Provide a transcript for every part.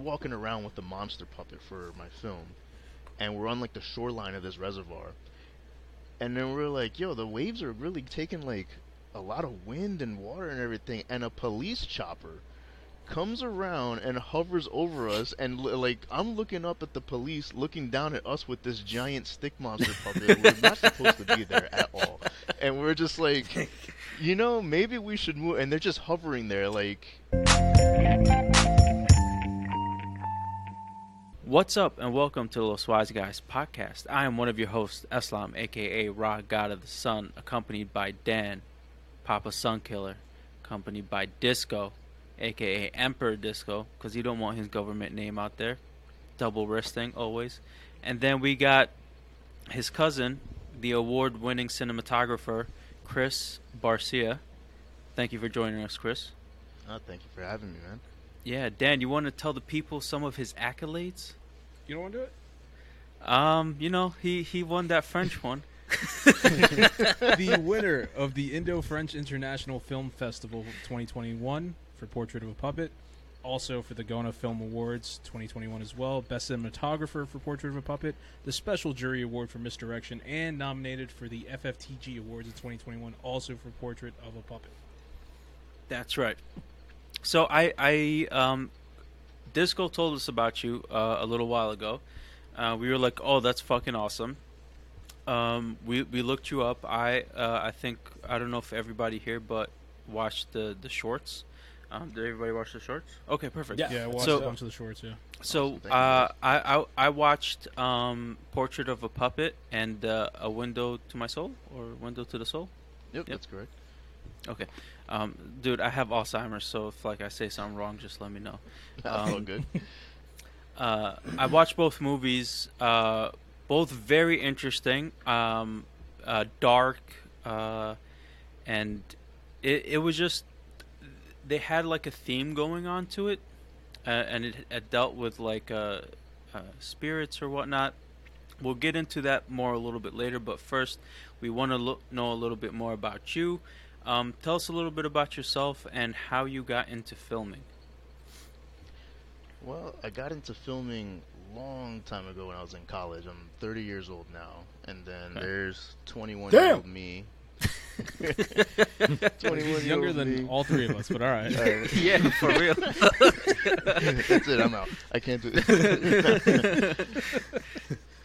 walking around with the monster puppet for my film, and we're on like the shoreline of this reservoir, and then we're like, yo, the waves are really taking like a lot of wind and water and everything, and a police chopper comes around and hovers over us and like I'm looking up at the police looking down at us with this giant stick monster puppet. We're not supposed to be there at all. And we're just like you know maybe we should move and they're just hovering there like What's up, and welcome to the Los Wise Guys podcast. I am one of your hosts, Eslam, aka Ra, God of the Sun, accompanied by Dan, Papa Sun Killer, accompanied by Disco, aka Emperor Disco, because you don't want his government name out there. Double wristing, always. And then we got his cousin, the award winning cinematographer, Chris Barcia. Thank you for joining us, Chris. oh thank you for having me man Yeah, Dan, you want to tell the people some of his accolades? You don't want to do it? Um, you know, he he won that French one. the winner of the Indo-French International Film Festival 2021 for Portrait of a Puppet, also for the Gona Film Awards 2021 as well, Best Cinematographer for Portrait of a Puppet, the Special Jury Award for Misdirection, and nominated for the FFTG Awards in 2021, also for Portrait of a Puppet. That's right. So I I um, Disco told us about you uh, a little while ago. Uh, we were like, oh, that's fucking awesome. Um, we we looked you up. I uh, I think I don't know if everybody here, but watched the the shorts. Um, did everybody watch the shorts? Okay, perfect. Yeah, I watched So- a bunch of the shorts. Yeah, So Awesome, thank you, uh. I, I I watched um, Portrait of a Puppet and uh, A Window to My Soul or Window to the Soul. yep, Yep. that's correct Okay, um, dude, I have Alzheimer's, so if like I say something wrong, just let me know. all Um, good Uh, I watched both movies, uh, both very interesting, um, uh, dark, uh, and it, it was just they had like a theme going on to it, uh, and it, it dealt with like uh, uh, spirits or whatnot. We'll get into that more a little bit later, but first we want to lo- know a little bit more about you. Um, tell us a little bit about yourself and how you got into filming. Well, I got into filming long time ago when I was in college. I'm 30 years old now, and then Okay. there's 21 year old me. 21 he's younger than all three of us, but all right. Alright. yeah, for real. That's it. I'm out. I can't do it.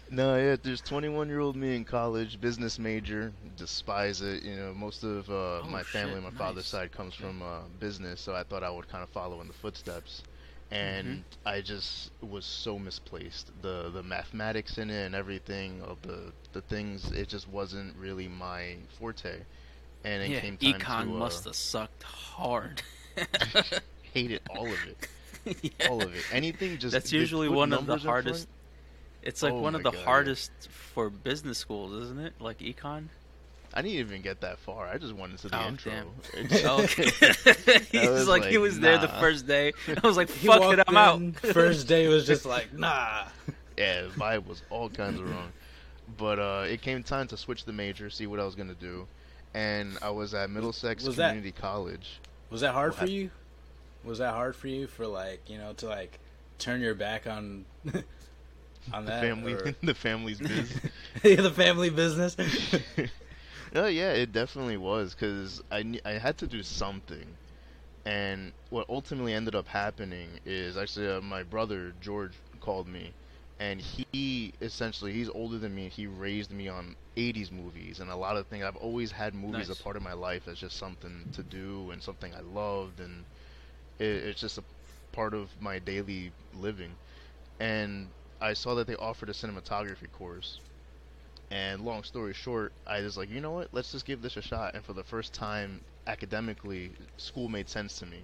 No, yeah. There's 21 year old me in college, business major. Despise it. You know, most of uh, Oh, my family, shit, my father's side, comes from uh, business, so I thought I would kind of follow in the footsteps. And Mm-hmm. I just was so misplaced. The the mathematics in it and everything of the the things, it just wasn't really my forte. And it yeah, came time econ to uh, must have sucked hard. hated all of it. Yeah. All of it. Anything just That's usually one of the hardest. Front, It's like Oh one of the God, hardest for business schools, isn't it? Like econ. I didn't even get that far. I just went into the Oh, intro. damn. It just- Oh, okay. He's was like, he like, was there the first day. I was like, fuck it, I'm out. First day was just like, nah. yeah, vibe was all kinds of wrong. But uh, it came time to switch the major, see what I was gonna do, and I was at Middlesex Was that- Community College. Was that hard What for hap- you? Was that hard for you for like you know to like turn your back on on The that family, or- the family's biz. the family business? oh yeah, it definitely was because I I had to do something, and what ultimately ended up happening is actually uh, my brother George called me, and he essentially he's older than me. He raised me on '80s movies and a lot of things. I've always had movies Nice. a part of my life as just something to do and something I loved, and it, it's just a part of my daily living. And I saw that they offered a cinematography course. And long story short, I was like, you know what? Let's just give this a shot. And for the first time, academically, school made sense to me.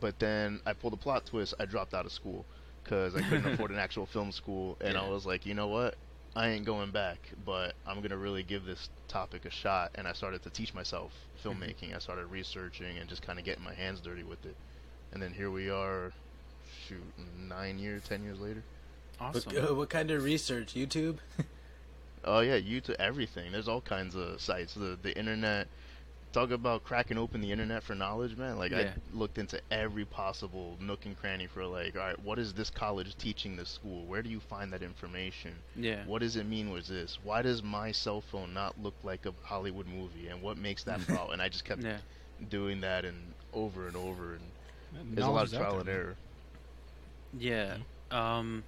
But then I pulled a plot twist. I dropped out of school because I couldn't afford an actual film school. And I was like, you know what? I ain't going back. But I'm gonna really give this topic a shot. And I started to teach myself mm-hmm. filmmaking. I started researching and just kind of getting my hands dirty with it. And then here we are, shoot, nine years, ten years later. Awesome. What, what kind of research? YouTube? Oh yeah, YouTube, everything. There's all kinds of sites. The the internet talk about cracking open the internet for knowledge, man. Like Yeah. I looked into every possible nook and cranny for like, all right, what is this college teaching this school? Where do you find that information? Yeah. What does it mean with this? Why does my cell phone not look like a Hollywood movie? And what makes that problem? And I just kept Yeah. doing that and over and over and And there's a lot of trial there, and man. error. Yeah. Um.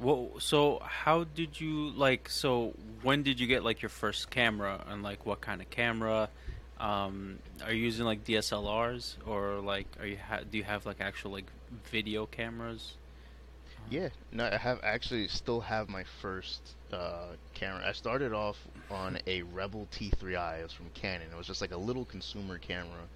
Well, so how did you like? So when did you get like your first camera, and like what kind of camera? Um, are you using like DSLRs or like are you ha- do you have like actual like video cameras? Yeah, no, I have actually still have my first uh, camera. I started off on a Rebel T3i. It was from Canon. It was just like a little consumer camera,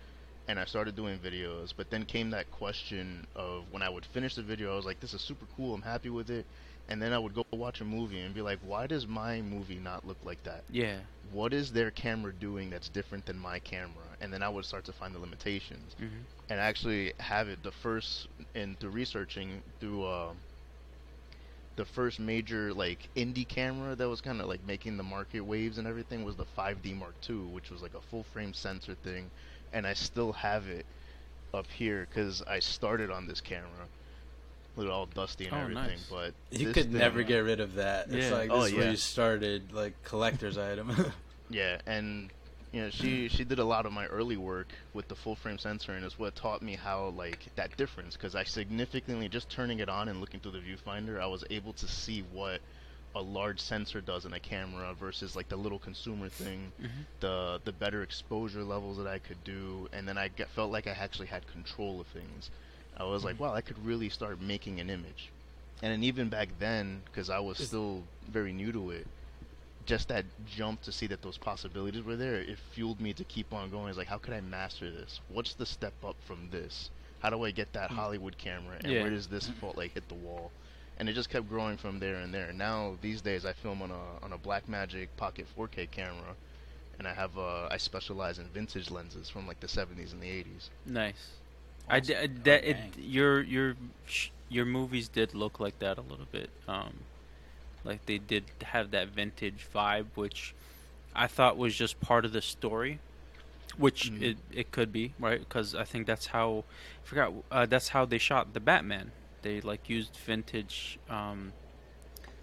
and I started doing videos. But then came that question of when I would finish the video, I was like, "This is super cool. I'm happy with it." And then I would go watch a movie and be like, "Why does my movie not look like that? Yeah. What is their camera doing that's different than my camera?" And then I would start to find the limitations hmm and actually have it the first and through researching through uh, the first major like indie camera that was kind of like making the market waves and everything was the 5D Mark II, which was like a full frame sensor thing, and I still have it up here because I started on this camera. With all dusty and Oh, everything, nice. but You could thing- never get rid of that. It's like this Oh, is where you started, like collector's item. Yeah, and you know she she did a lot of my early work with the full frame sensor, and it's what taught me how like that difference because I significantly just turning it on and looking through the viewfinder, I was able to see what a large sensor does in a camera versus like the little consumer thing, Mhm. the the better exposure levels that I could do, and then I get, felt like I actually had control of things. I was like, wow, I could really start making an image. And then even back then, because I was still very new to it, just that jump to see that those possibilities were there, it fueled me to keep on going. It's like, how could I master this? What's the step up from this? How do I get that Hollywood camera? And Yeah. where does this fault like hit the wall? And it just kept growing from there and there. Now these days, I film on a on a Blackmagic Pocket 4K camera, and I have uh, I specialize in vintage lenses from like the 70s and the 80s. Nice. I, d- I- that Oh, it, your your your movies did look like that a little bit. Um, like they did have that vintage vibe, which I thought was just part of the story, which Mhm. it it could be right because I think that's how I forgot uh, that's how they shot the Batman. They like used vintage. Um,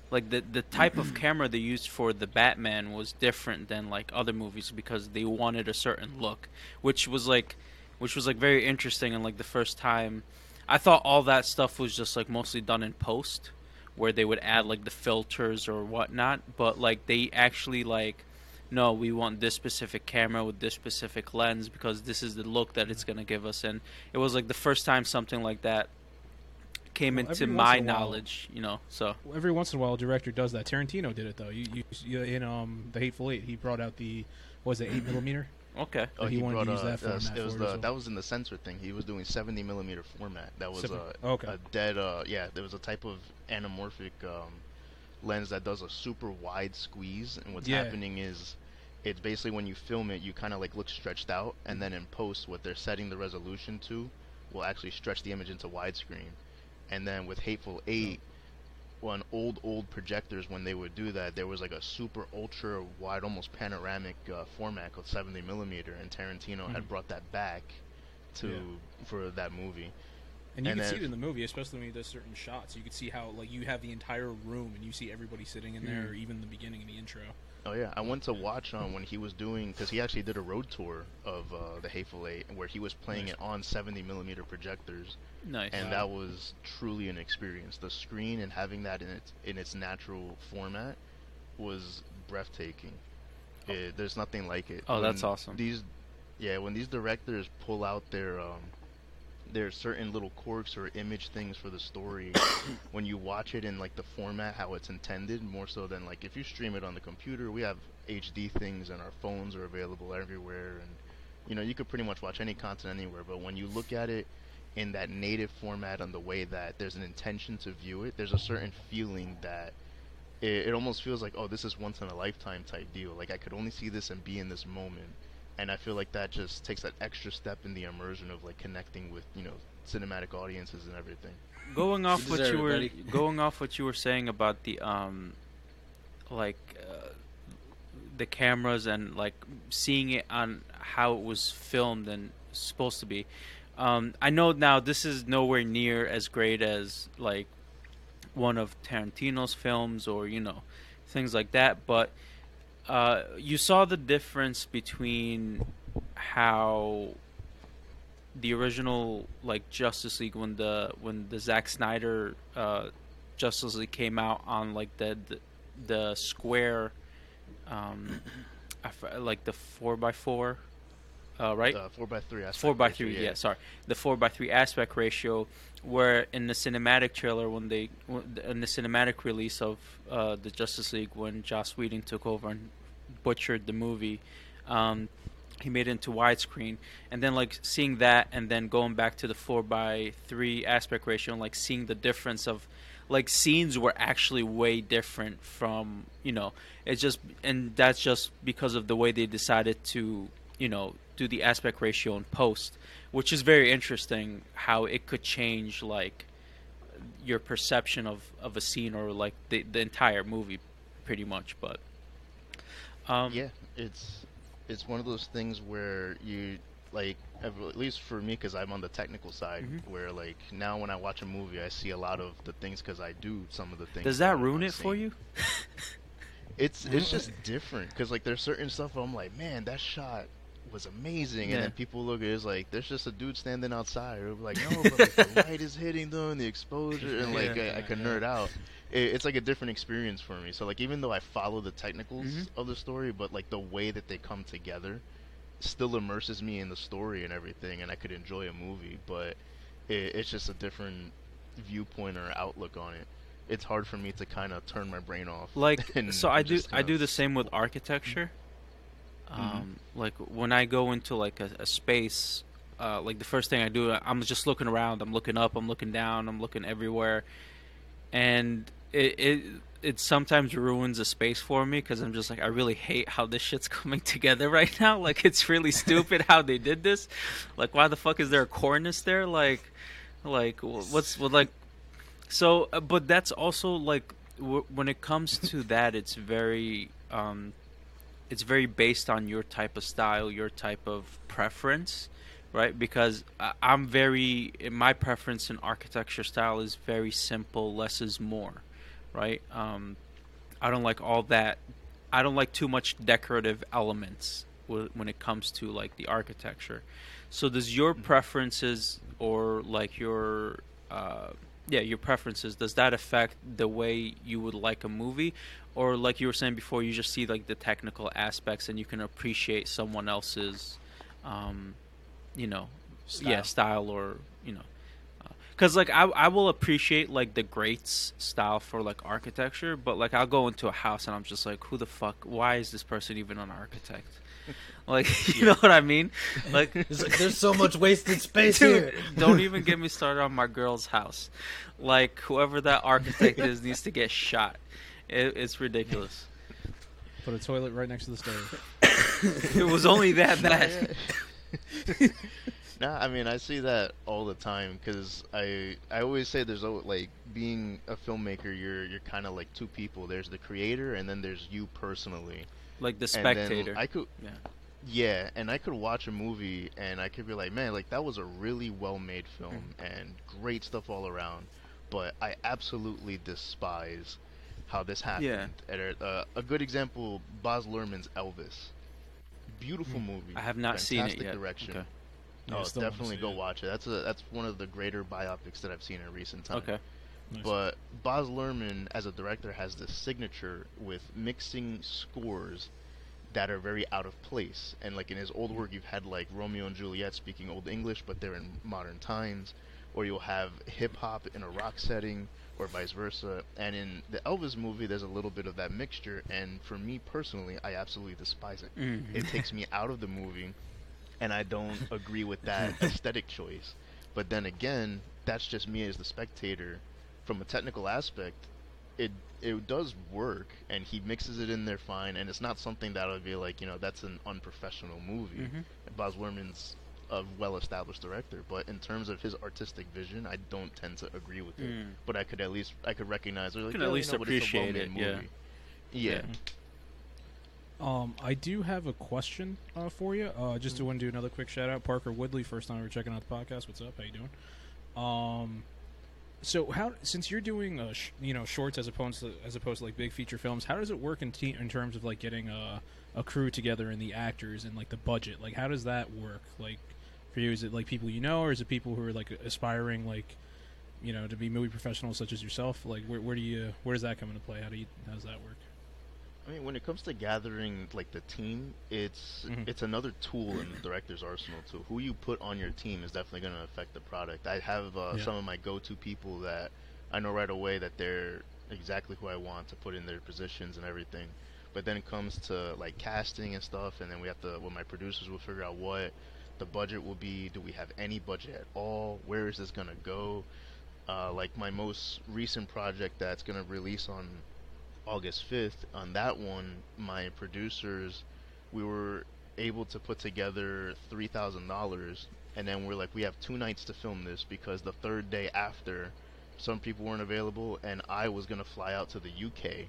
like the the type of camera they used for the Batman was different than like other movies because they wanted a certain look, which was like which was like very interesting and like the first time I thought all that stuff was just like mostly done in post where they would add like the filters or whatnot, but like they actually like no, we want this specific camera with this specific lens because this is the look that it's gonna give us and it was like the first time something like that came Well, into my in a while- knowledge, you know. So Every once in a while, a director does that. Tarantino did it though. You, you, you in um the Hateful Eight, he brought out the what was it eight millimeter? Okay. But he wanted to use that uh, format it was the well. that was in the sensor thing. He was doing 70 millimeter format. That was Seven- a, okay. a dead uh yeah. There was a type of anamorphic um, lens that does a super wide squeeze, and what's Yeah. happening is it's basically when you film it, you kind of like look stretched out, and then in post, what they're setting the resolution to will actually stretch the image into widescreen. And then with Hateful Eight, on old old projectors when they would do that, there was like a super ultra wide, almost panoramic uh, format called 70 millimeter, and Tarantino had Mhm. brought that back to Yeah. for that movie. And you And can see it in the movie, especially when he does certain shots. You can see how like you have the entire room and you see everybody sitting in there, or even the beginning of the intro. Oh yeah, I went to watch on when he was doing because he actually did a road tour of uh, the Hateful Eight, where he was playing it on 70 millimeter projectors, Nice. and Wow. that was truly an experience. The screen and having that in its in its natural format was breathtaking. It, there's nothing like it. Oh, that's awesome. These, yeah, when these directors pull out their um, their certain little quirks or image things for the story, when you watch it in like the format how it's intended, more so than like if you stream it on the computer, we have HD things and our phones are available everywhere, and you know you could pretty much watch any content anywhere. But when you look at it in that native format on the way that there's an intention to view it, there's a certain feeling that it, it almost feels like, oh, this is once in a lifetime type deal. Like I could only see this and be in this moment. And I feel like that just takes that extra step in the immersion of like connecting with, you know, cinematic audiences and everything. going off You what you were going off what you were saying about the um like uh, the cameras and like seeing it on how it was filmed and supposed to be. Um, I know now this is nowhere near as great as like one of Tarantino's films or you know things like that, but uh, you saw the difference between how the original like Justice League when the when the Zack Snyder uh, Justice League came out on like the the, the square, um, like the four by four, uh, right? Uh, four by three. aspect four by ratio, three. Yeah. sorry, the four by three aspect ratio. Where in the cinematic trailer, when they in the cinematic release of uh, the Justice League, when Joss Whedon took over and butchered the movie, um, he made it into widescreen, and then like seeing that, and then going back to the four by three aspect ratio, and like seeing the difference of like scenes were actually way different from you know it's just and that's just because of the way they decided to you know do the aspect ratio in post which is very interesting how it could change like your perception of, of a scene or like the, the entire movie pretty much but um, yeah, it's it's one of those things where you like at least for me because I'm on the technical side Mhm. where like now when I watch a movie I see a lot of the things because I do some of the things. does that I'm ruin it for you It's it's just different because like there's certain stuff where I'm like, man, that shot was amazing, Yeah. and then people look at it, it's like there's just a dude standing outside. Or like, no, but like, the light is hitting them, the exposure, and like Yeah. I, I can nerd out. It, it's like a different experience for me. So like even though I follow the technicals Mhm. of the story, but like the way that they come together still immerses me in the story and everything, and I could enjoy a movie. But it, it's just a different viewpoint or outlook on it. It's hard for me to kind of turn my brain off. like so i do i do the same with architecture um like when i go into like a, a space uh like the first thing i do i'm just looking around. I'm looking up. I'm looking down. I'm looking everywhere. And it it it sometimes ruins a space for me because i'm just like i really hate how this shit's coming together right now. Like it's really stupid how they did this. Like why the fuck is there a cornice there? Like like what's what like so uh, but that's also like w- when it comes to that it's very um it's very based on your type of style your type of preference right? Because i'm very my preference in architecture style is very simple less is more right? Um i don't like all that i don't like too much decorative elements when it comes to like the architecture. So does your preferences or like your uh yeah your preferences does that affect the way you would like a movie or like you were saying before you just see like the technical aspects and you can appreciate someone else's um you know yeah style or you know because like I, I will appreciate like the greats style for like architecture but like i'll go into a house and i'm just like who the fuck why is this person even an architect like you know what i mean like like, there's so much wasted space here. Don't even get me started on my girl's house. Like whoever that architect is needs to get shot. It, it's ridiculous. Put a toilet right next to the stove. it was only that bad. Nah, I mean I see that all the time because I I always say there's al- like being a filmmaker you're you're kind of like two people. There's the creator and then there's you personally. Like the And spectator. I could Yeah. yeah, and I could watch a movie and I could be like, man, like that was a really well made film Mm-hmm. and great stuff all around. But I absolutely despise how this happened. And, uh, a good example, Baz Luhrmann's Elvis. Beautiful movie. Hmm. I have not seen it fantastic yet. Direction. Okay. Yeah, oh, definitely go it. watch it. That's a that's one of the greater biopics that I've seen in recent time. Okay. Nice. But Baz Luhrmann, as a director, has this signature with mixing scores that are very out of place. And like in his old work, you've had like Romeo and Juliet speaking Old English, but they're in modern times, or you'll have hip hop in a rock setting, or vice versa. And in the Elvis movie, there's a little bit of that mixture. And for me personally, I absolutely despise it. Mhm. It takes me out of the movie, and I don't agree with that aesthetic choice. But then again, that's just me as the spectator. From a technical aspect, it it does work, and he mixes it in there fine. And it's not something that would be like, you know, that's an unprofessional movie. Mhm. Baz Luhrmann's a well-established director, but in terms of his artistic vision, I don't tend to agree with it. Mm. But I could at least I could recognize. Like, can yeah, at you least know, but it's a appreciate it, yeah. movie. Yeah. Yeah. Um, I do have a question uh, for you. Uh, just to want to do another quick shout out. Parker Woodley, first time we're checking out the podcast. What's up? How you doing? Um, so how since you're doing uh, sh- you know shorts as opposed to as opposed to like big feature films, how does it work in te- in terms of like getting a a crew together and the actors and like the budget? Like how does that work? Like for you, is it like people you know, or is it people who are like aspiring like you know to be movie professionals such as yourself? Like where where do you where does that come into play? How do you how does that work? I mean, when it comes to gathering like the team, it's Mhm. it's another tool in the director's arsenal too. Who you put on your team is definitely going to affect the product. I have uh, Yeah. some of my go-to people that I know right away that they're exactly who I want to put in their positions and everything. But then it comes to like casting and stuff, and then we have to. Well, my producers will figure out what the budget will be. Do we have any budget at all? Where is this going to go? Uh, like my most recent project that's going to release on August 5th, on that one, my producers, we were able to put together $3,000, and then we're like, we have two nights to film this because the third day after, some people weren't available, and I was going to fly out to the UK.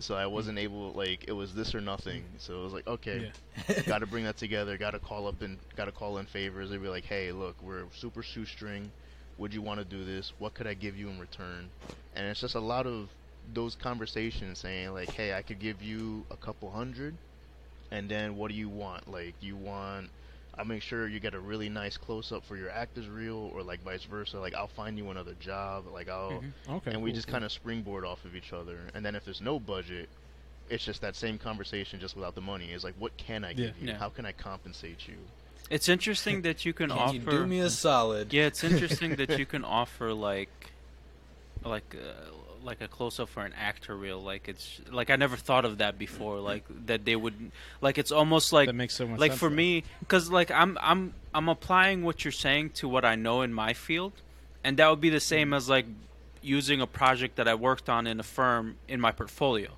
So I hmm. wasn't able, like, it was this or nothing. So it was like, okay, got to bring that together. Got to call up and got to call in favors. They'd be like, "Hey, look, we're super shoestring. Would you want to do this? What could I give you in return?" And it's just a lot of those conversations saying like, "Hey, I could give you a couple hundred, and then what do you want? Like, you want." I'll make sure you get a really nice close up for your actors reel, or like vice versa. Like I'll find you another job. Like I'll, Mhm. Okay, and we cool, just cool. kind of springboard off of each other. And then if there's no budget, it's just that same conversation just without the money. It's like, what can I give you? Yeah. How can I compensate you? It's interesting that you can, Can offer. you do me a solid? Yeah, it's interesting that you can offer like, like, uh, like a close up for an actor reel. Like it's like I never thought of that before. Like that they would, like it's almost like that makes so much like sense. for though. me because like i'm i'm i'm applying what you're saying to what i know in my field and that would be the same mm-hmm. as like using a project that i worked on in a firm in my portfolio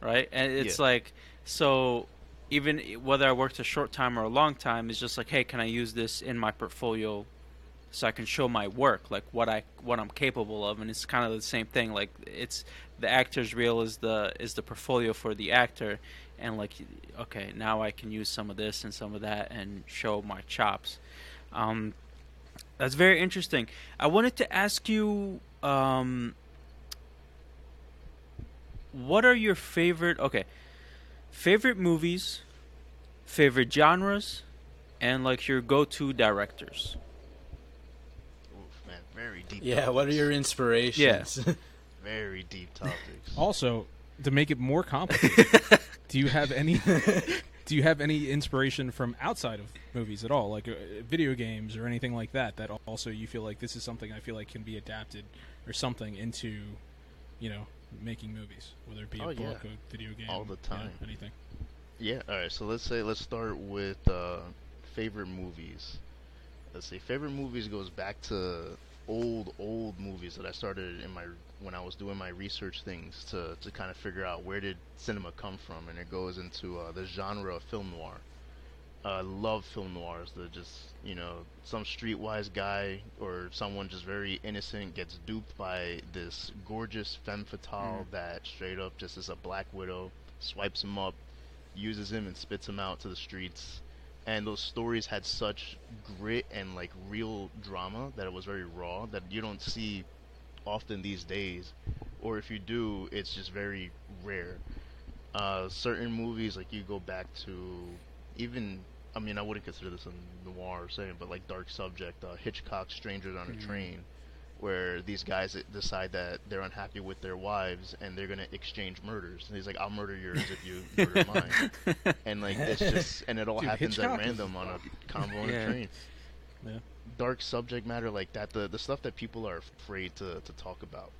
right and it's Yeah. like so even whether i worked a short time or a long time it's just like hey can i use this in my portfolio so i can show my work like what i what i'm capable of and it's kind of the same thing like it's the actor's reel is the is the portfolio for the actor and like okay now i can use some of this and some of that and show my chops. Um, that's very interesting. I wanted to ask you um, what are your favorite okay favorite movies favorite genres and like your go-to directors very deep. Yeah, what are your inspirations? very deep topics? Also, to make it more complicated, do you have any? do you have any inspiration from outside of movies at all, like uh, video games or anything like that? That also you feel like this is something I feel like can be adapted or something into, you know, making movies, whether it be a Oh, book, yeah. a video game, All the yeah, time. anything. Yeah. All right. So let's say let's start with uh, favorite movies. Let's see. Favorite movies goes back to old old movies that I started in my when I was doing my research things to to kind of figure out where did cinema come from, and it goes into uh, the genre of film noir. I love film noirs. The just you know some streetwise guy or someone just very innocent gets duped by this gorgeous femme fatale that straight up just is a black widow, swipes him up, uses him and spits him out to the streets. And those stories had such grit and like real drama that it was very raw that you don't see often these days, or if you do, it's just very rare. Uh, certain movies like you go back to even I mean I wouldn't consider this a noir or saying, but like Dark Subject, uh, Hitchcock's Strangers on a Mhm. Train, where these guys decide that they're unhappy with their wives and they're gonna exchange murders. And he's like, "I'll murder yours if you murder mine," and like it's just and it all Dude, happens Hitchcock at is- random on a convo on Yeah. a train. Yeah. Dark subject matter like that, the the stuff that people are afraid to to talk about.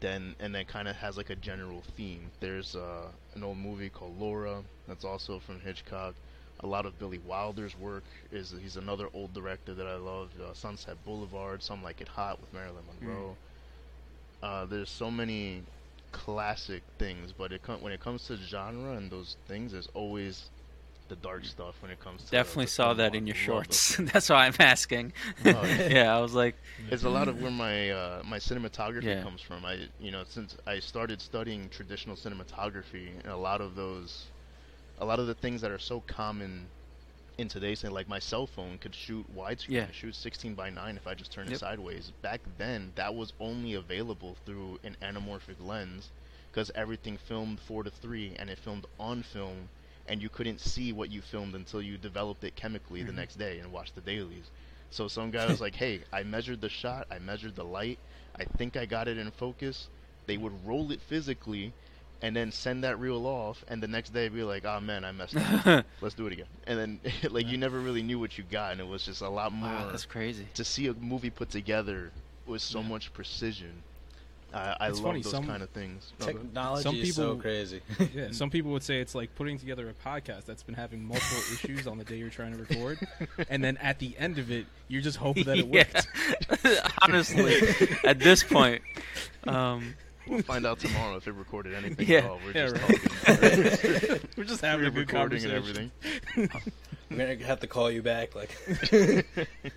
Then and then kind of has like a general theme. There's uh, an old movie called Laura that's also from Hitchcock. A lot of Billy Wilder's work is he's another old director that I love. Uh, Sunset Boulevard, Some Like It Hot with Marilyn Monroe. Uh, there's so many classic things, but it com- when it comes to genre and those things, there's always the dark stuff when it comes to definitely the saw that in your shorts that's why i'm asking Oh, yeah. yeah i was like it's a lot of where my uh, my cinematography Yeah. comes from. I you know since I started studying traditional cinematography, and a lot of those a lot of the things that are so common in today's thing, like my cell phone could shoot widescreen, Yeah. it shoots 16 by 9 if I just turn it sideways. Back then, that was only available through an anamorphic lens because everything filmed 4 to 3 and it filmed on film and you couldn't see what you filmed until you developed it chemically the Mhm. next day and watched the dailies. So some guy was like, "Hey, I measured the shot, I measured the light, I think I got it in focus." They would roll it physically and then send that reel off and the next day be like, "Oh man, I messed up. Let's do it again." And then like you never really knew what you got and it was just a lot more wow, that's crazy. to see a movie put together with so Yeah. much precision. I I love funny, those some- kind of things. Technology Some is so people- crazy. Yeah, some people would say it's like putting together a podcast that's been having multiple issues on the day you're trying to record, and then at the end of it, you're just hoping that it worked. Honestly, at this point, um, We'll find out tomorrow if it recorded anything Yeah. at all. We're Yeah, just right. talking. We're just having a We're good recording and conversation. everything. We're gonna have to call you back. Like,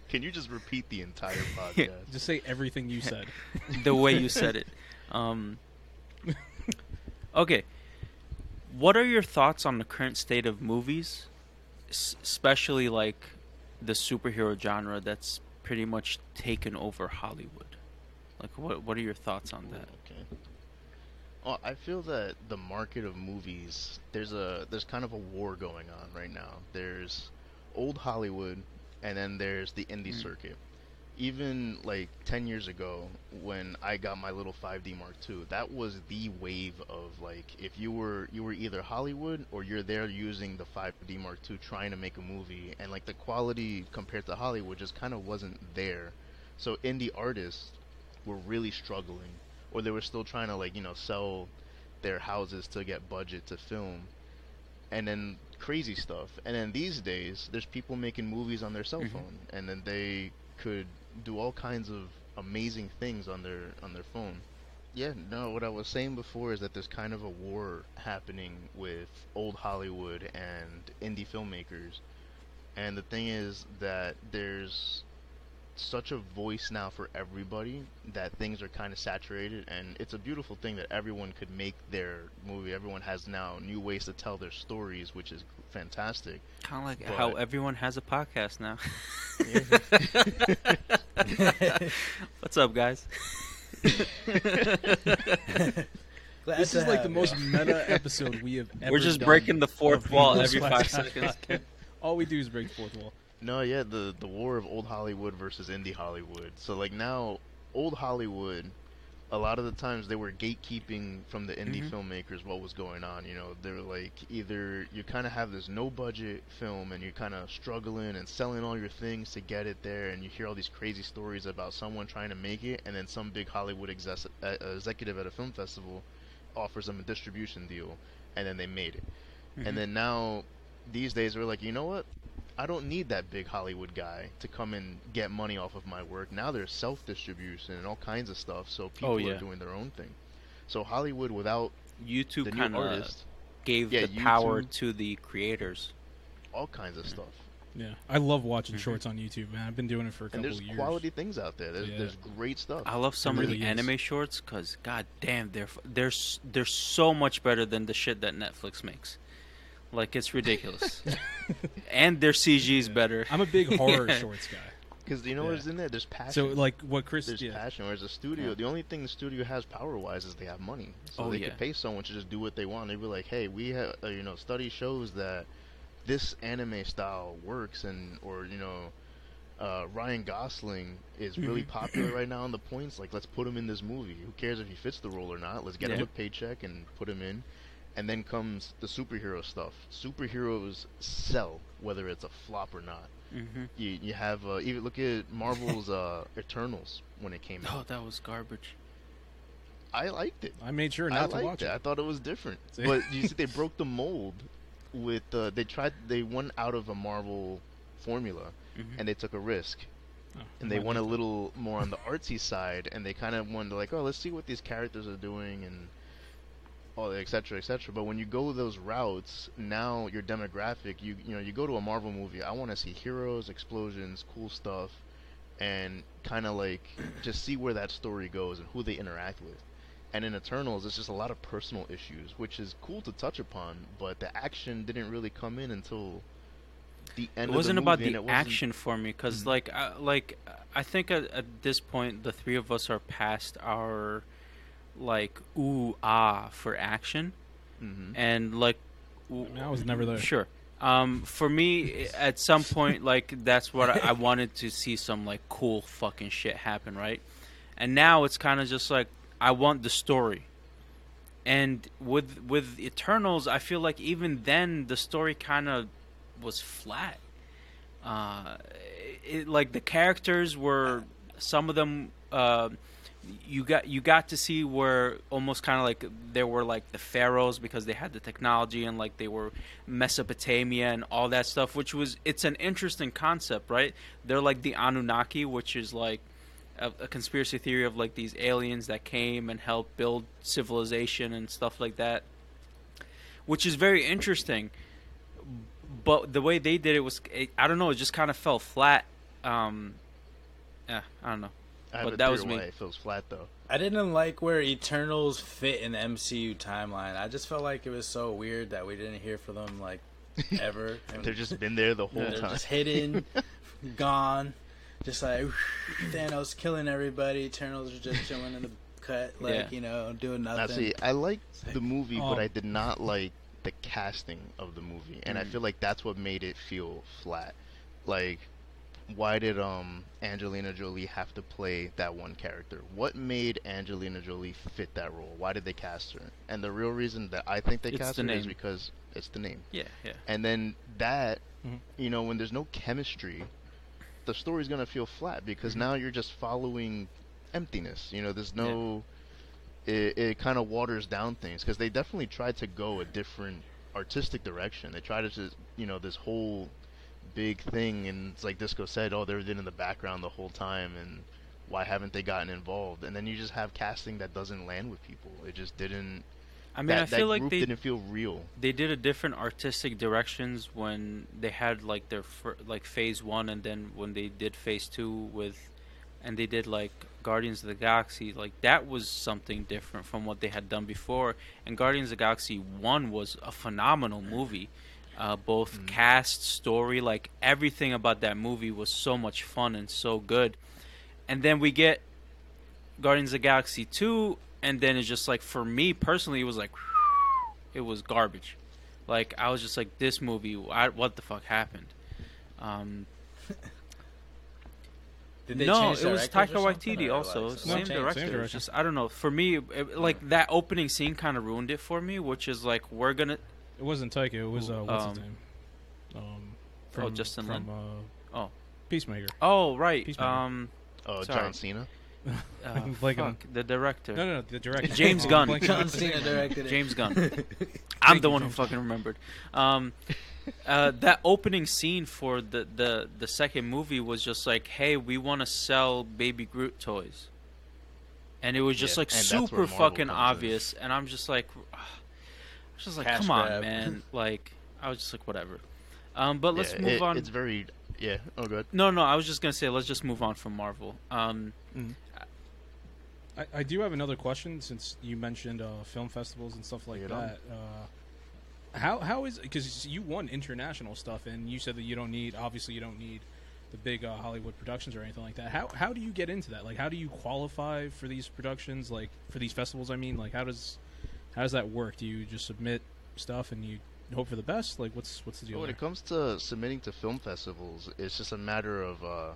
Can you just repeat the entire podcast? Just say everything you said. the way you said it. Um, okay, what are your thoughts on the current state of movies, S- especially like the superhero genre that's pretty much taken over Hollywood? Like, what what are your thoughts on that? Okay. Well, I feel that the market of movies there's a there's kind of a war going on right now. There's old Hollywood, and then there's the indie Mm. circuit. Even like 10 years ago, when I got my little 5D Mark II, that was the wave of like if you were you were either Hollywood or you're there using the 5D Mark II trying to make a movie, and like the quality compared to Hollywood just kind of wasn't there. So indie artists were really struggling or they were still trying to like you know sell their houses to get budget to film and then crazy stuff. And then these days there's people making movies on their cell Mhm. phone and then they could do all kinds of amazing things on their on their phone. Yeah no what i was saying before is that there's kind of a war happening with old hollywood and indie filmmakers. And the thing is that there's such a voice now for everybody that things are kind of saturated and it's a beautiful thing that everyone could make their movie everyone has now new ways to tell their stories which is fantastic Kind of like But- how everyone has a podcast now. What's up, guys? Glad This is like the you. most meta episode we have ever We're just done breaking the fourth wall every five seconds. All we do is break the fourth wall. No yeah the the war of old hollywood versus indie hollywood so like now old hollywood a lot of the times they were gatekeeping from the indie Mhm. filmmakers what was going on you know they're like either you kind of have this no budget film and you're kind of struggling and selling all your things to get it there and you hear all these crazy stories about someone trying to make it and then some big hollywood exec- uh, executive at a film festival offers them a distribution deal and then they made it Mhm. and then now these days we're like you know what I don't need that big Hollywood guy to come and get money off of my work. Now there's self distribution and all kinds of stuff, so people Oh, yeah. are doing their own thing. So Hollywood without YouTube the kind of gave Yeah, the power to the creators. all kinds of stuff. Yeah, I love watching Mhm. shorts on YouTube, man. I've been doing it for a And couple there's years. quality things out there. There's, Yeah. there's great stuff. I love some of really the is. anime shorts because, god damn, they're they're they're so much better than the shit that Netflix makes. Like it's ridiculous, and their CG is better. I'm a big horror Yeah. shorts guy. Because you know Yeah. what's in there? There's passion. So like what Chris there's yeah. passion. Whereas a studio, Yeah. the only thing the studio has power wise is they have money. So Oh, they yeah. could pay someone to just do what they want. They'd be like, hey, we have, uh, you know, study shows that this anime style works, and or you know, uh, Ryan Gosling is really Mhm. popular right now on the points. Like, let's put him in this movie. Who cares if he fits the role or not? Let's get him a paycheck and put him in. And then comes the superhero stuff. Superheroes sell, whether it's a flop or not. hmm You you have uh, even look at Marvel's uh, Eternals when it came out. Oh, that was garbage. I liked it. I made sure I not to liked watch it. it. I thought it was different. See? But you see, they broke the mold with uh, they tried they went out of a Marvel formula Mhm. and they took a risk Oh, and they went a little more on the artsy side and they kind of wanted to like oh let's see what these characters are doing and all et cetera, et cetera. But when you go those routes, now your demographic, you you know, you go to a Marvel movie. I want to see heroes, explosions, cool stuff, and kind of like just see where that story goes and who they interact with. And in Eternals, it's just a lot of personal issues, which is cool to touch upon, but the action didn't really come in until the end. it wasn't of the about movie, the it wasn't- action for me because Mhm. like uh, like I think at, at this point the three of us are past our like ooh ah for action Mhm. and like I, mean, I was never there. Sure. Um, for me, at some point, like that's what I, I wanted to see some like cool fucking shit happen, right? And now it's kind of just like I want the story. And with with Eternals, I feel like even then the story kind of was flat. Uh, it, like the characters were some of them. Uh, you got you got to see where almost kind of like there were like the pharaohs because they had the technology and like they were Mesopotamia and all that stuff, which was it's an interesting concept, right? They're like the Anunnaki, which is like a, a conspiracy theory of like these aliens that came and helped build civilization and stuff like that, which is very interesting. But the way they did it was, it, I don't know, it just kind of fell flat. Um, yeah, I don't know. I but that was me. why it feels flat though. I didn't like where Eternals fit in the MCU timeline. I just felt like it was so weird that we didn't hear from them like ever. They've just been there the whole they're time. just hidden, gone, just like Thanos killing everybody. Eternals are just chilling in the cut, like Yeah. you know, doing Now, nothing. see, I liked the movie, but Oh. I did not like the casting of the movie, and I Mm. feel like that's what made it feel flat. Like, why did um Angelina Jolie have to play that one character? What made Angelina Jolie fit that role? Why did they cast her? And the real reason that I think they It's cast the her is because it's the name. Yeah, yeah. And then that, Mhm. you know, when there's no chemistry, the story's gonna feel flat because Mhm. now you're just following emptiness. You know, there's no. It, it kind of waters down things because they definitely tried to go a different artistic direction. They tried to, just, you know, this whole big thing, and it's like Disco said, oh, they've been in the background the whole time, and why haven't they gotten involved? And then you just have casting that doesn't land with people. It just didn't. I mean, that, I feel like they didn't feel real. they did a different artistic directions when they had like their fir- like phase one, and then when they did phase two with, and they did like Guardians of the Galaxy. Like that was something different from what they had done before. And Guardians of the Galaxy one was a phenomenal movie. Uh, both Mhm. cast, story, like everything about that movie was so much fun and so good. And then we get Guardians of the Galaxy 2, and then it's just like, for me personally, it was like, it was garbage. Like, I was just like, this movie, I, what the fuck happened? Um, Did they no, it was Taika Waititi also, like, same, No, same- same director. It's director. Just I don't know. For me, it, like that opening scene kind of ruined it for me, which is like we're gonna. It wasn't Taika. It was uh, what's his Um, name? Um, oh, from, Justin from Lin? uh, Oh. Peacemaker. Oh right, Peacemaker. um, Oh, Sorry. John Cena. uh, Like, fuck, the director. No, no, no, the director. James Oh, Gunn. John Cena directed it. James Gunn. I'm the one who fucking remembered. Um, uh, that opening scene for the, the, the second movie was just like, hey, we want to sell Baby Groot toys. And it was just Yeah, like super fucking comes in. obvious. And I'm just like, I was just like, Cash come on, man. Like, I was just like, whatever. Um, but let's Yeah, move it- on. It's very. Yeah. Oh, good. No, no, I was just gonna say let's just move on from Marvel. Um, I, I do have another question since you mentioned uh, film festivals and stuff like Bring that. Uh, how how is because you won international stuff and you said that you don't need obviously you don't need the big uh, Hollywood productions or anything like that. How how do you get into that? Like how do you qualify for these productions? Like for these festivals? I mean, like how does how does that work? Do you just submit stuff and you hope for the best? Like what's what's the deal? When there? it comes to submitting to film festivals, it's just a matter of uh,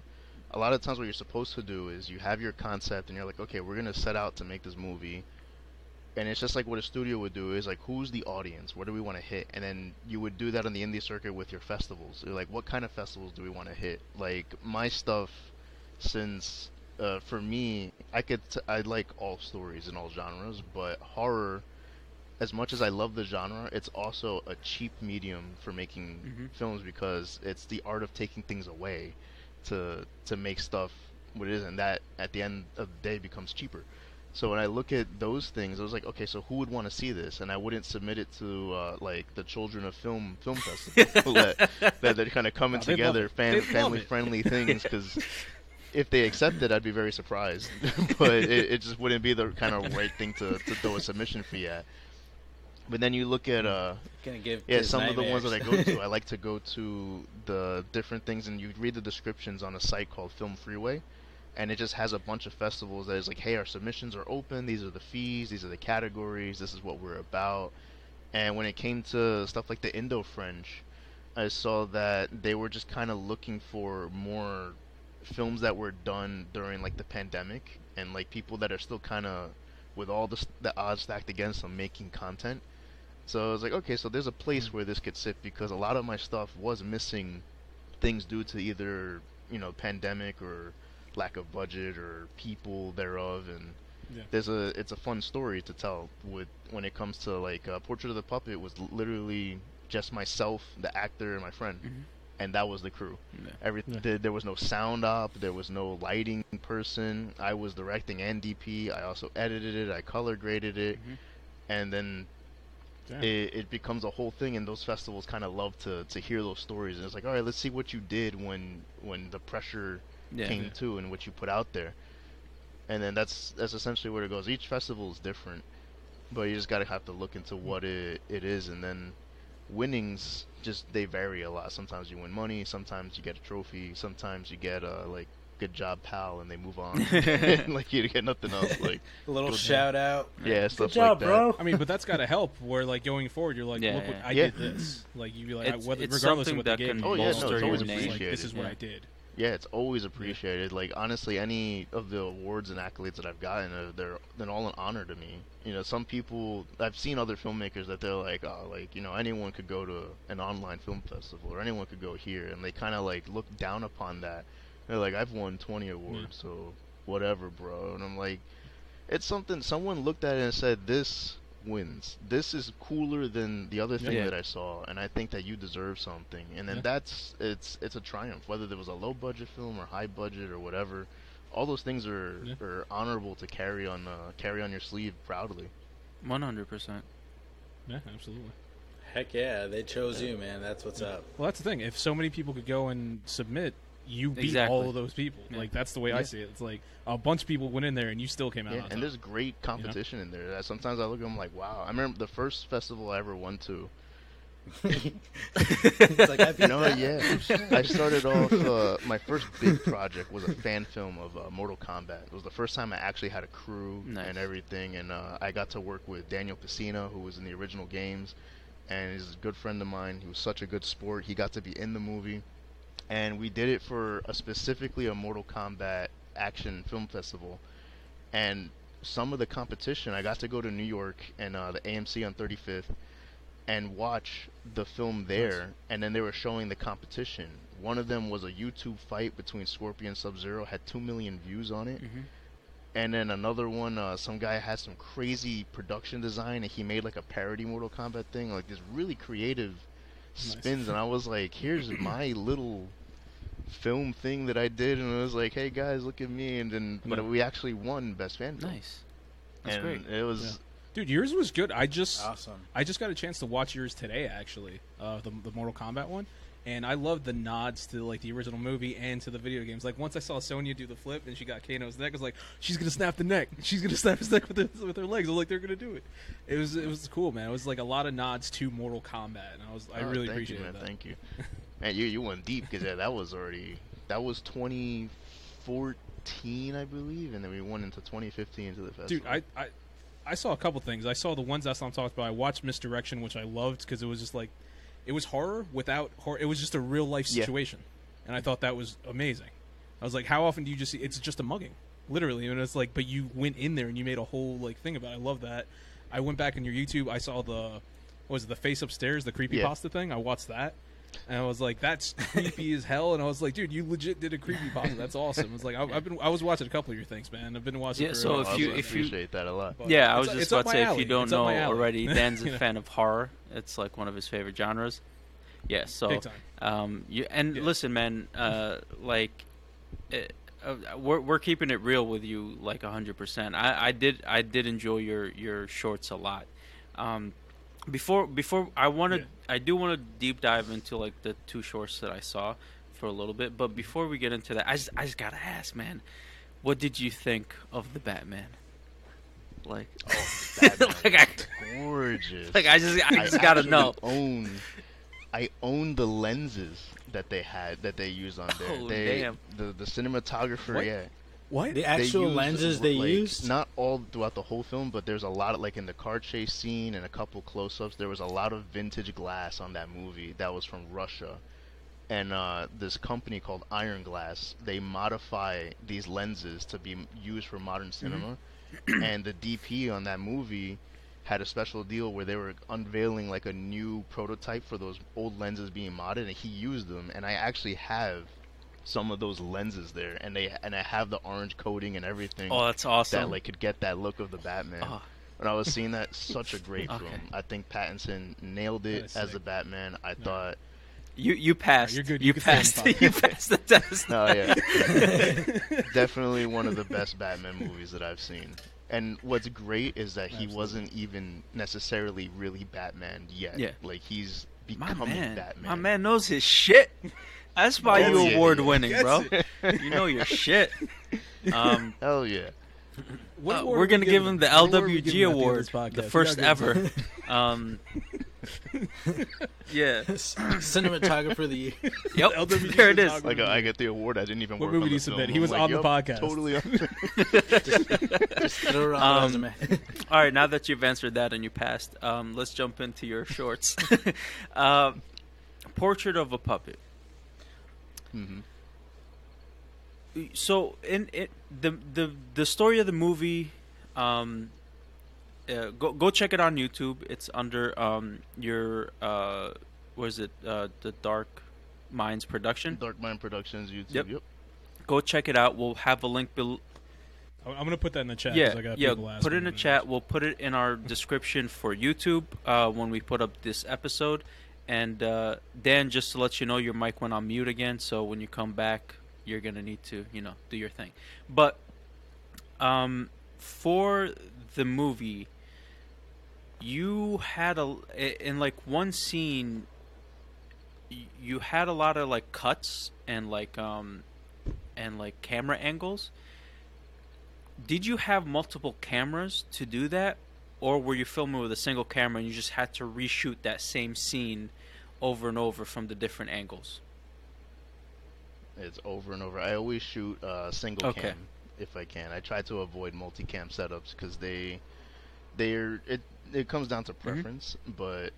a lot of times what you're supposed to do is you have your concept and you're like, okay, we're gonna set out to make this movie, and it's just like what a studio would do is like, who's the audience? What do we want to hit? And then you would do that on the indie circuit with your festivals. You're like, what kind of festivals do we want to hit? Like my stuff, since uh, for me, I could t- I like all stories and all genres, but horror as much as I love the genre, it's also a cheap medium for making Mhm. films because it's the art of taking things away to to make stuff what it is, and that at the end of the day becomes cheaper. So when I look at those things, I was like, okay, so who would want to see this? And I wouldn't submit it to uh, like the Children of Film Film Festival that, that they're kind of coming they'd together, it. fan, family friendly things because if they accepted, I'd be very surprised. but it, it just wouldn't be the kind of right thing to, to throw a submission fee at. But then you look at uh Gonna give yeah some of the ones that I go to. I like to go to the different things, and you read the descriptions on a site called FilmFreeway, and it just has a bunch of festivals that is like, hey, our submissions are open. These are the fees. These are the categories. This is what we're about. And when it came to stuff like the Indo French, I saw that they were just kind of looking for more films that were done during like the pandemic and like people that are still kind of with all the, the odds stacked against them making content. So I was like, okay, so there's a place where this could sit because a lot of my stuff was missing things due to either you know pandemic or lack of budget or people thereof and Yeah. there's a it's a fun story to tell with when it comes to like uh, portrait of the puppet was literally just myself the actor and my friend Mhm. and that was the crew Yeah. every Yeah. there, there was no sound op there was no lighting person i was directing and dp i also edited it i color graded it Mhm. and then. It, it becomes a whole thing and those festivals kind of love to, to hear those stories. And it's like all right let's see what you did when when the pressure Yeah. came to and what you put out there. And then that's that's essentially where it goes. Each festival is different but you just gotta have to look into what it, it is. And then winnings just they vary a lot. Sometimes you win money sometimes you get a trophy sometimes you get a like good job pal and they move on like you get nothing else like A little Good shout out. yeah stuff job, like that bro. I mean, but that's got to help. Where like going forward, you're like, Yeah, look what yeah. I Yeah. did this. Like you be like, It's- I, whether, it's regardless of what that gave can Oh, yeah, no, it's it's always always like, this is what Yeah. I did. Yeah, it's always appreciated. Like honestly, any of the awards and accolades that I've gotten, uh, they're they're all an honor to me. You know, some people I've seen other filmmakers that they're like, oh, like you know, anyone could go to an online film festival or anyone could go here, and they kind of like look down upon that. They're like, I've won 20 awards, so whatever, bro. And I'm like, it's something. Someone looked at it and said, this wins. This is cooler than the other thing Yeah. that I saw, and I think that you deserve something. And then Yeah. that's it's it's a triumph. Whether there was a low budget film or high budget or whatever, all those things are Yeah. are honorable to carry on uh, carry on your sleeve proudly. One hundred percent. Yeah, absolutely. Heck yeah, they chose you, man. That's what's up. Well, that's the thing. If so many people could go and submit, you beat Exactly. all of those people. Yeah. Like that's the way I see it. It's like a bunch of people went in there and you still came out. Yeah, on and there's great competition in there. Sometimes I look at them like, wow. I remember the first festival I ever went to. it's like I You know, yeah. I started off. Uh, my first big project was a fan film of uh, Mortal Kombat. It was the first time I actually had a crew Nice. and everything, and uh, I got to work with Daniel Pesina, who was in the original games, and he's a good friend of mine. He was such a good sport. He got to be in the movie, and we did it for a specifically a Mortal Kombat action film festival, and some of the competition. I got to go to New York and uh, the AMC on 35th and watch the film there, and then they were showing the competition. One of them was a YouTube fight between Scorpion and Sub Zero, had two million views on it, Mhm. and then another one, uh, some guy had some crazy production design, and he made like a parody Mortal Kombat thing, like this really creative Nice. spins, and I was like, "Here's my little." Film thing that I did and it was like hey guys look at me and then but we actually won best fan film Nice. That's and great. it was Dude, yours was good. I just awesome. I just got a chance to watch yours today, actually, uh, the the Mortal Kombat one, and I loved the nods to like the original movie and to the video games. Like once I saw Sonya do the flip and she got Kano's neck, I was like, she's gonna snap the neck. She's gonna snap his neck with her, with her legs. I was like, they're gonna do it. It was it was cool, man. It was like a lot of nods to Mortal Kombat, and I was I Oh, really thank appreciated you, that. Thank you. Man, you you went deep because yeah, that was already that was 2014, I believe, and then we went into 2015 to the festival. Dude, I, I I saw a couple things. I saw the ones that I'm talking about. I watched Misdirection, which I loved because it was just like it was horror without horror. It was just a real life Yeah. situation, and I thought that was amazing. I was like, how often do you just see? It's just a mugging, literally, and it's like, but you went in there and you made a whole like thing about. it. I love that. I went back in your YouTube. I saw the what was it, the face upstairs, the creepy Yeah. pasta thing. I watched that. And I was like, "That's creepy as hell." And I was like, "Dude, you legit did a creepy pasta. That's awesome." It's like I, I've been, I was watching a couple of your things, man. I've been watching. Yeah, for, so if you if you- appreciate that a lot. but Yeah, I was it's- just it's about to my say, if you don't It's know already, Dan's a You know? fan of horror. It's like one of his favorite genres. Yeah, so um, you and Yeah. listen, man, uh, like it, uh, we're we're keeping it real with you, like hundred percent. I I did I did enjoy your your shorts a lot. Um, before before I wanted Yeah. I do want to deep dive into like the two shorts that I saw. for a little bit. But mm-hmm. before we get into that, I just I just gotta ask, man, what did you think of the Batman? Like, Oh, Batman like I gorgeous. like I just I just gotta actually know. Own, I own the lenses that they had that they use on there. Oh, they, damn. The the cinematographer, What? yeah. What? The they actual used, lenses they like, used. Not all throughout the whole film, but there's a lot of like in the car chase scene and a couple close-ups. There was a lot of vintage glass on that movie that was from Russia, and uh, this company called Iron Glass they modify these lenses to be used for modern cinema. and the DP on that movie had a special deal where they were unveiling like a new prototype for those old lenses being modded, and he used them. And I actually have some of those lenses there, and they and I have the orange coating and everything Oh, that's awesome. that like could get that look of the Batman. Ah. Oh. When I was seeing that, such a great Okay. film. I think Pattinson nailed it as sick. the Batman. I thought, you you passed. you're good. You, You can stay on passed. you passed the test. no, oh, yeah, definitely one of the best Batman movies that I've seen. And what's great is that he wasn't even necessarily really Batman yet. Yeah. like he's My becoming man, Batman. my man knows his shit. That's why you yeah, award yeah. winning, Gets bro. it. You know your shit. Um, Hell yeah. What uh, award we're are we gonna give giving him the What award are we LWG giving him at the end of award, this podcast? the We first gotta give ever. Um, yeah. Cinematographer of the year. Yep. LWG there it is. photographer. Like I get the award. I didn't even What work movie on did the he submit? film. He I'm was like, on the yup, podcast. Totally. on- Throw it on Um, the resume. All right, now that you've answered that and you passed, um, let's jump into your shorts. uh, Portrait of a Puppet. Mhm. So, in it, the the the story of the movie, um, uh, go go check it on YouTube. It's under um your uh, what is it? Uh, the Dark Minds production. Dark Mind Productions YouTube. Yep. Yep. Go check it out. We'll have a link below. I'm gonna put that in the chat. Yeah, I got yeah. Put it in the chat. We'll put it in our description for YouTube uh, when we put up this episode. And uh, Dan, just to let you know, your mic went on mute again. So when you come back, you're gonna need to, you know, do your thing. But um, for the movie, you had a in like one scene. You had a lot of like cuts and like um and like camera angles did you have multiple cameras to do that or were you filming with a single camera and you just had to reshoot that same scene over and over from the different angles It's over and over. I always shoot uh, single Okay. cam if I can. I try to avoid multicam setups because they, they're it. It comes down to Mm-hmm. preference, but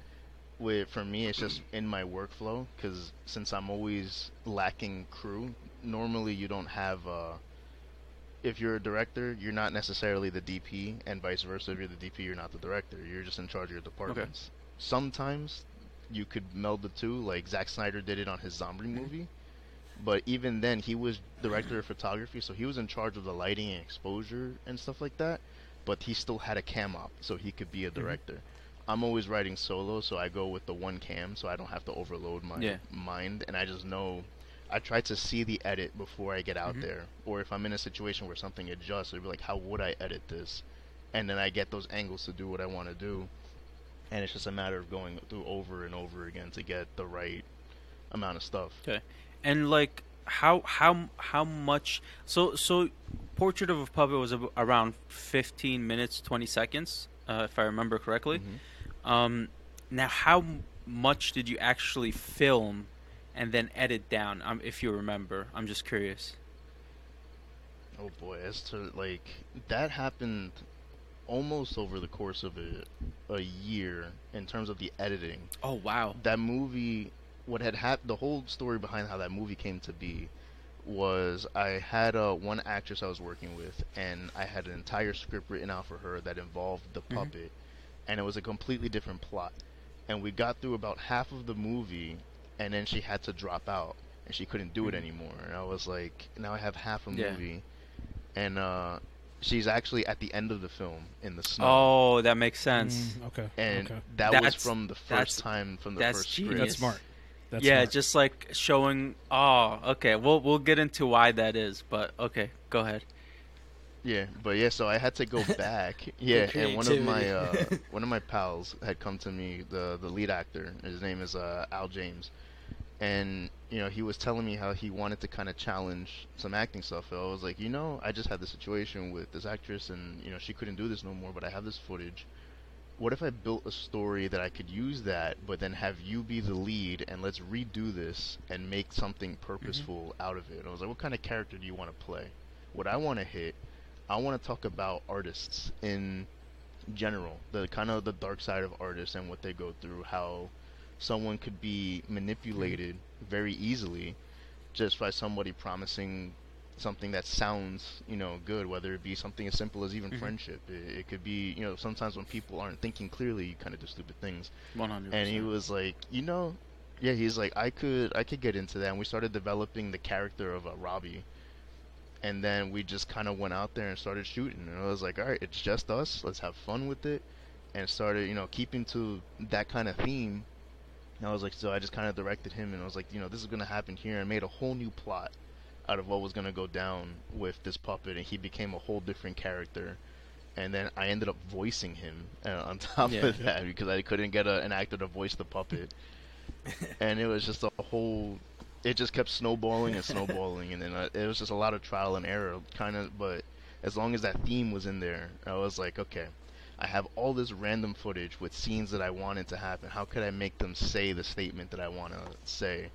with for me, it's just in my workflow because since I'm always lacking crew, normally you don't have. Uh, if you're a director, you're not necessarily the DP, and vice versa. If you're the DP, you're not the director. You're just in charge of your departments. Sometimes you could meld the two, like Zack Snyder did it on his zombie mm-hmm. movie. But even then, he was director of photography, so he was in charge of the lighting and exposure and stuff like that. But he still had a cam op, so he could be a mm-hmm. director. I'm always writing solo, so I go with the one cam, so I don't have to overload my Yeah. mind, and I just know. I try to see the edit before I get out Mhm. there, or if I'm in a situation where something adjusts, I'd be like, how would I edit this? And then I get those angles to do what I want to do, and it's just a matter of going through over and over again to get the right amount of stuff. Okay, and like how how how much so so portrait of a puppet was ab- around 15 minutes 20 seconds uh, if i remember correctly Mhm. um now how much did you actually film and then edit down um, if you remember i'm just curious Oh boy, as to like that happened almost over the course of a a year in terms of the editing. oh wow That movie, what had happened, the whole story behind how that movie came to be was I had uh, one actress I was working with, and I had an entire script written out for her that involved the Mhm. puppet, and it was a completely different plot. And we got through about half of the movie, and then she had to drop out, and she couldn't do it Mhm. anymore. And I was like, now I have half a Yeah. movie, and uh, she's actually at the end of the film in the snow. oh that makes sense Mm, okay. And okay. that was from the first time from the that's first genius. script. That's smart. That's yeah smart. just like showing oh okay we'll we'll get into why that is but okay go ahead Yeah, but yeah, so I had to go back. yeah, and one of my uh, one of my pals had come to me, the the lead actor. His name is uh, Al James, and you know he was telling me how he wanted to kind of challenge some acting stuff. I was like, you know, I just had this situation with this actress, and you know she couldn't do this no more, but I have this footage. What if I built a story that I could use that, but then have you be the lead, and let's redo this and make something purposeful out of it? I was like, what kind of character do you want to play? What I want to hit, I want to talk about artists in general, the kind of the dark side of artists and what they go through, how someone could be manipulated very easily just by somebody promising something that sounds, you know, good, whether it be something as simple as even Mhm. friendship. It, it could be, you know, sometimes when people aren't thinking clearly, you kind of do stupid things. One hundred. And he was like, you know, yeah, he's like, I could, I could get into that. And we started developing the character of uh, Robbie. And then we just kind of went out there and started shooting. And I was like, all right, it's just us. Let's have fun with it. And started, you know, keeping to that kind of theme. And I was like, so I just kind of directed him, and I was like, you know, this is gonna happen here, and made a whole new plot out of what was gonna go down with this puppet, and he became a whole different character. And then I ended up voicing him uh, on top Yeah. of that because I couldn't get a, an actor to voice the puppet, and it was just a whole. It just kept snowballing and snowballing, and then uh, it was just a lot of trial and error, kind of. But as long as that theme was in there, I was like, okay, I have all this random footage with scenes that I wanted to happen. How could I make them say the statement that I want to say?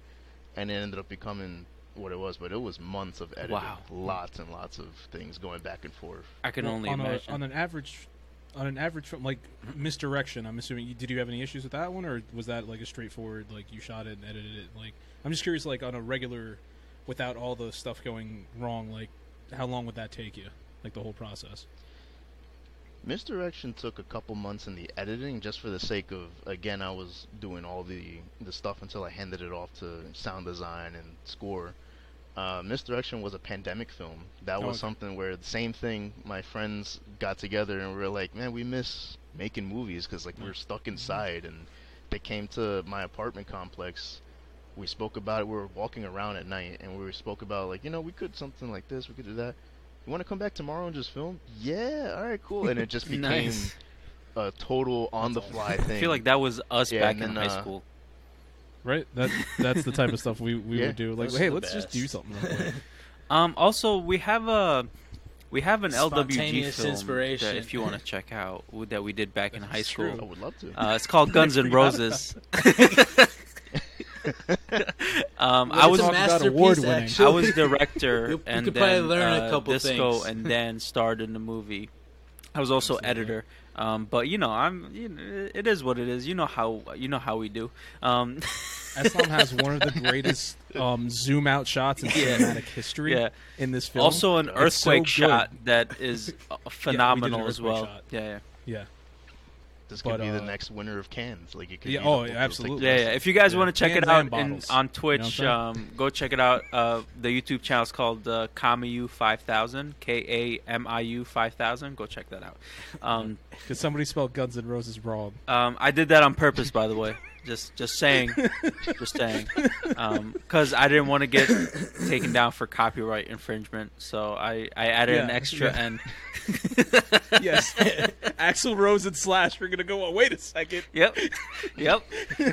And it ended up becoming what it was, but it was months of editing, Wow. lots and lots of things going back and forth. I can Well, only on, imagine. A, on an average, on an average film, like misdirection. I'm assuming. you- Did you have any issues with that one, or was that like a straightforward, like you shot it and edited it? Like, I'm just curious, like on a regular, without all the stuff going wrong, like how long would that take you? Like the whole process. Misdirection took a couple months in the editing just for the sake of again I was doing all the the stuff until I handed it off to sound design and score. Uh, Misdirection was a pandemic film. That Oh, was okay. something where the same thing. My friends got together and we were like, man, we miss making movies because like we're stuck inside. And they came to my apartment complex. We spoke about it. We were walking around at night and we spoke about like, you know, we could something like this. We could do that. You want to come back tomorrow and just film? Yeah, all right, cool. And it just became Nice. a total on the fly thing. I feel like that was us Yeah, back and in then, high uh, school. Right. That that's the type of stuff we, we Yeah. would do. Like, Those hey, let's just do something. Real. Um, also, we have a we have an LWG Spontaneous film inspiration. that if you want to check out that we did back in high school. true. I would love to. Uh, it's called Guns and Roses. um, I was a masterpiece, award-winning. actually? I was director You- you and could then probably learn a uh, couple disco things. and then starred in the movie. I was also Absolutely. editor. Um, but you know, I'm. You know, it is what it is. You know how you know how we do. Um, Islam has one of the greatest um, zoom out shots in Yeah. cinematic history yeah. in this film. Also, an earthquake so shot that is uh, phenomenal as well. shot. Yeah, yeah. Yeah. This could but, be the uh, next winner of Cannes. Like it could Yeah, be oh, yeah, absolutely. Yeah, yeah. If you guys Yeah. want to check it out in, bottles. on You know Twitch, um, go check it out. Uh, the YouTube channel is called uh, Kamiu Five Thousand, K A M I U Five Thousand. Go check that out. Um, Because somebody spelled Guns N' Roses wrong. um, I did that on purpose, by the way. Just, just saying, just saying, um, because I didn't want to get taken down for copyright infringement, so I, I added an extra yeah. N. yes. Axl Rose and Slash We're going to go, oh, wait a second. Yep, yep.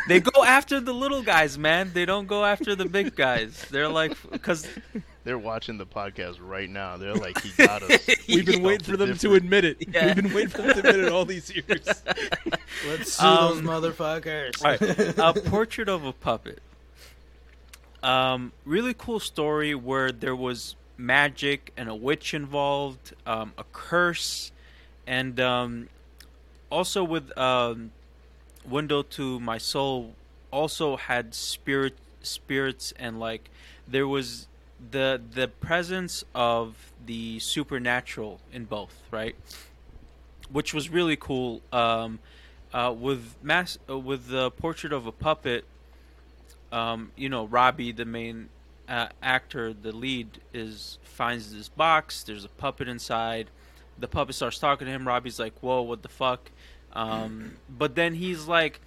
They go after the little guys, man. They don't go after the big guys. They're like, because They're watching the podcast right now. They're like, he got us. We've been waiting for it them to admit it. Yeah. We've been waiting for them to admit it all these years. Let's sue Um, those motherfuckers. All right, a portrait of a puppet. Um, really cool story where there was magic and a witch involved, um, a curse, and um, also with um, window to my soul also had spirit spirits and like there was the the presence of the supernatural in both right? Which was really cool um uh, with mass uh, with the portrait of a puppet um, you know Robbie the main uh, actor the lead is finds this box there's a puppet inside the puppet starts talking to him Robbie's like whoa what the fuck? Um, but then he's like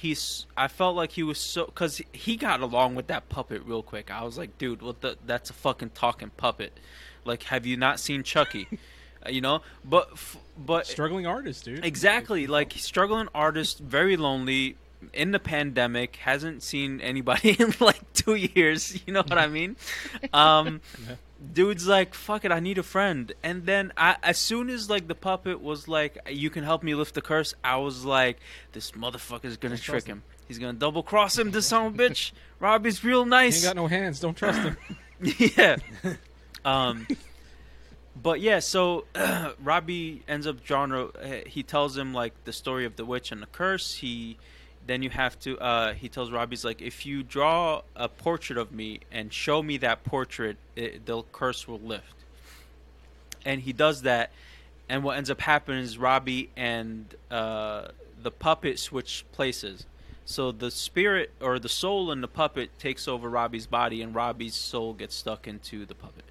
he's I felt like he was so cuz he got along with that puppet real quick I was like dude what the that's a fucking talking puppet like have you not seen Chucky Uh, you know but but Struggling artist, dude. Exactly, like struggling artist, very lonely, in the pandemic, hasn't seen anybody in like two years. You know what I mean? Um, Yeah. Dude's like, "Fuck it, I need a friend." And then, I, as soon as like the puppet was like, "You can help me lift the curse," I was like, "This motherfucker's gonna Don't trick trust him. He's gonna double cross him. This son of a bitch. Robbie's real nice. He ain't got no hands. Don't trust him. yeah. Um, but yeah, so Robbie ends up drawing. Uh, he tells him like the story of the witch and the curse. He then you have to. Uh, he tells Robbie's like, if you draw a portrait of me and show me that portrait, it, the curse will lift. And he does that, and what ends up happening is Robbie and uh, the puppet switch places. So the spirit or the soul in the puppet takes over Robbie's body, and Robbie's soul gets stuck into the puppet.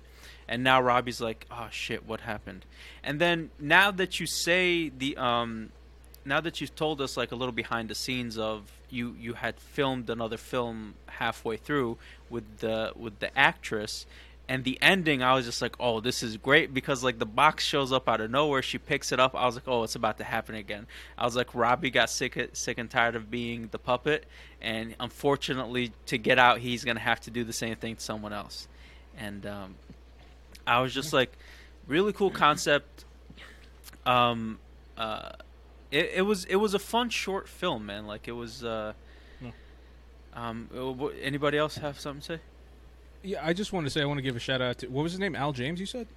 And now Robbie's like, "Oh shit, what happened?" And then now that you say the um, now that you've told us like a little behind the scenes of you you had filmed another film halfway through with the with the actress and the ending i was just like oh this is great because like the box shows up out of nowhere. She picks it up. I was like oh it's about to happen again. I was like robbie got sick sick and tired of being the puppet and unfortunately to get out he's gonna have to do the same thing to someone else. And um, i was just like really cool concept. Um uh it, it was it was a fun short film man like it was uh No. um uh, anybody else have something to say Yeah, I just want to say I want to give a shout out to what was his name? Al James. You said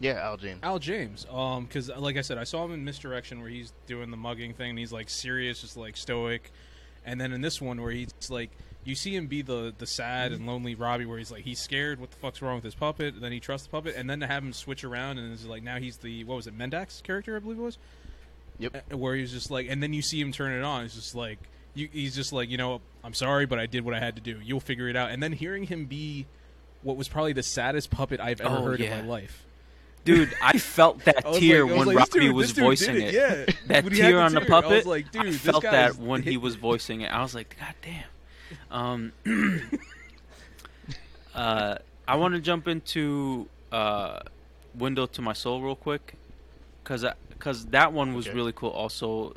Yeah, Al James. Al James. Um, because like I said, I saw him in Misdirection where he's doing the mugging thing. and He's like serious, just like stoic, and then in this one where he's like, you see him be the the sad and lonely Robbie, where he's like he's scared. What the fuck's wrong with his puppet? And Then he trusts the puppet, and then to have him switch around and it's like now he's the what was it Mendax character I believe it was. Yep. Uh, Where he's just like, and then you see him turn it on. It's just like you, he's just like, you know, I'm sorry, but I did what I had to do. You'll figure it out. And then hearing him be what was probably the saddest puppet I've ever Oh, heard yeah. in my life. dude i felt that I tear like- when like, robbie dude- was voicing did it Yeah, that he tear on the tear, I puppet was like, dude, I felt that when he was voicing it i was like god damn um uh i want to jump into uh window to my soul real quick because because that one was Okay. really cool also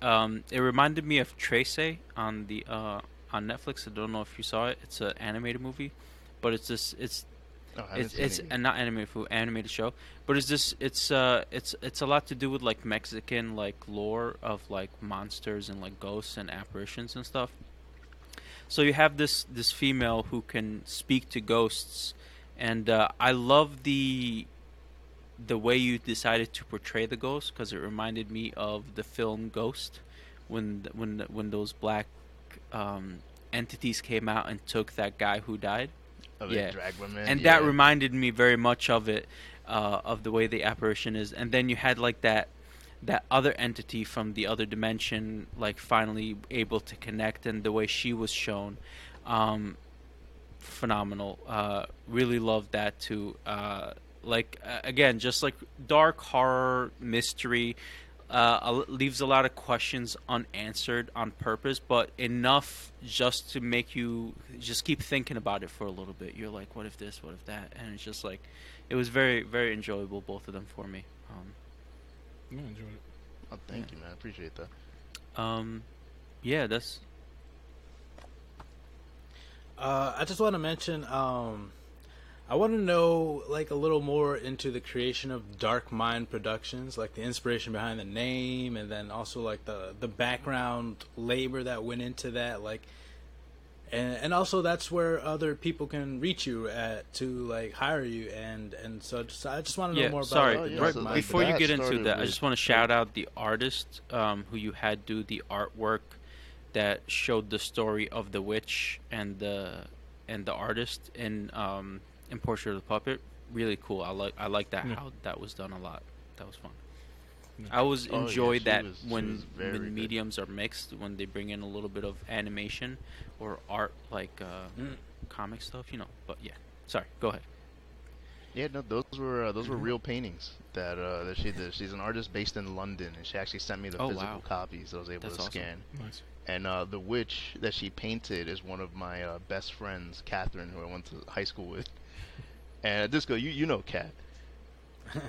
um it reminded me of Trese on the uh on netflix i don't know if you saw it it's an animated movie but it's this it's Oh, it's it's it. not animated food, animated show, but it's this it's uh it's it's a lot to do with like Mexican like lore of like monsters and like ghosts and apparitions and stuff. So you have this this female who can speak to ghosts, and uh, I love the the way you decided to portray the ghost because it reminded me of the film Ghost when when when those black um, entities came out and took that guy who died Oh, yeah. they drag women. and yeah. that reminded me very much of it uh, of the way the apparition is and then you had like that that other entity from the other dimension like finally able to connect and the way she was shown um, phenomenal uh, really loved that too uh, like uh, again just like dark horror mystery uh, leaves a lot of questions unanswered on purpose, but enough just to make you just keep thinking about it for a little bit. You're like, what if this? What if that? And it's just like, it was very, very enjoyable, both of them for me. Um, Yeah, I enjoyed it. Oh, thank you, man. I appreciate that. um, yeah, that's Uh, I just want to mention. Um, I want to know like a little more into the creation of Dark Mind Productions, like the inspiration behind the name, and then also like the the background labor that went into that, like. And, and also that's where other people can reach you at to like hire you and and so just, I just want to know yeah. more about sorry, Oh, yeah, so, like, before you get into started that, I just want to shout out the artist um, who you had do the artwork that showed the story of the witch and the and the artist in um, in Portrait of the Puppet. Really cool. I like I like that Yeah. how that was done a lot. That was fun. Yeah. I always Oh, enjoy she that was- she when was very when good. mediums are mixed, when they bring in a little bit of animation or art like uh, Mm. comic stuff, you know. But yeah, sorry. Go ahead. Yeah, no, those were uh, those were Mhm. real paintings that uh, that she did. She's an artist based in London, and she actually sent me the Oh, physical wow. copies I was able That's to awesome. scan. Nice. And uh, the witch that she painted is one of my uh, best friends, Catherine, who I went to high school with. And Disco, you you know Cat.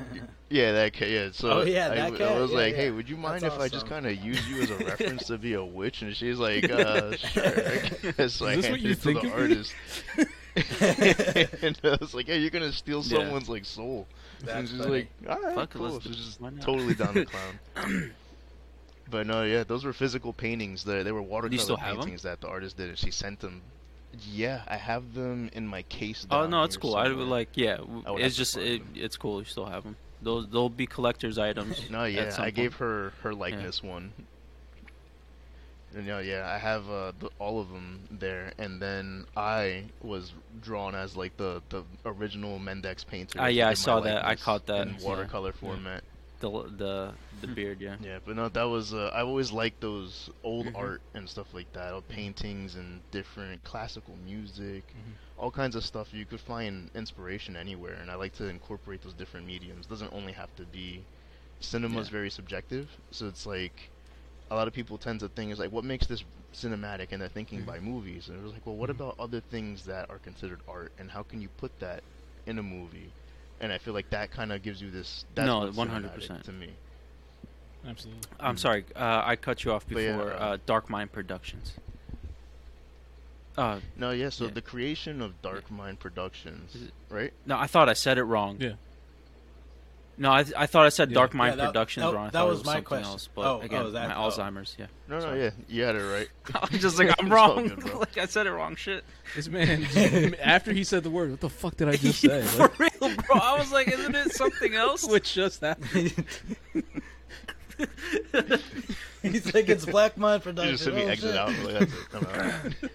Yeah, that cat. Yeah, so Oh, yeah, I, that I cat, was yeah, like, yeah. "Hey, would you mind That's if I just kind of use you as a reference to be a witch?" And she's like, uh, "Sure." I guess. So I this what handed you it to think the of me? artist, and I was like, "Yeah, you're gonna steal Yeah. someone's like soul." and she's funny. like, "All right, Fuck it, cool." let's So just totally down the clown. But no, yeah, those were physical paintings. They they were watercolor still have 'em? paintings that the artist did, and she sent them. Yeah, I have them in my case. Oh no, it's cool. I would like, yeah, would it's just it, it's cool. You still have them. Those they'll be collector's items. No, yeah, I gave her her likeness one. And no, yeah, I have uh, the, all of them there, and then I was drawn as like the the original Mendax painter. Ah, yeah, I saw that. I caught that, in yeah. watercolor format. The the the beard. Yeah. Yeah, but no, that was uh, I always liked those old Mhm. art and stuff like that, paintings and different classical music, Mhm. all kinds of stuff. You could find inspiration anywhere, and I like to incorporate those different mediums. doesn't only have to be cinema is Yeah. very subjective, so it's like a lot of people tend to think is like what makes this cinematic, and they're thinking Mhm. by movies, and it was like, well, what Mhm. about other things that are considered art, and how can you put that in a movie? And I feel like that kind of gives you this. That's No, 100%. to me. Absolutely. I'm sorry. Uh, I cut you off But yeah, before. uh, uh, Dark Mind Productions. Uh, No, yeah. So Yeah. the creation of Dark Mind Productions, right? no, I thought I said it wrong. Yeah. No, I, I thought I said Yeah. Dark Mind Yeah, that- Productions that- wrong. I that thought was it was my something question. else. But Oh, oh again, oh, that- my oh. Alzheimer's. Yeah. No, no, yeah, you had it right. I'm just like I'm wrong. good, like I said it wrong. Shit. This man, after he said the word, what the fuck did I just say? For real, bro. I was like, isn't it something else? Which just happened. He's like, it's Black Mind Productions. You Production. just sent me Oh, exit shit. out. Like, that's it.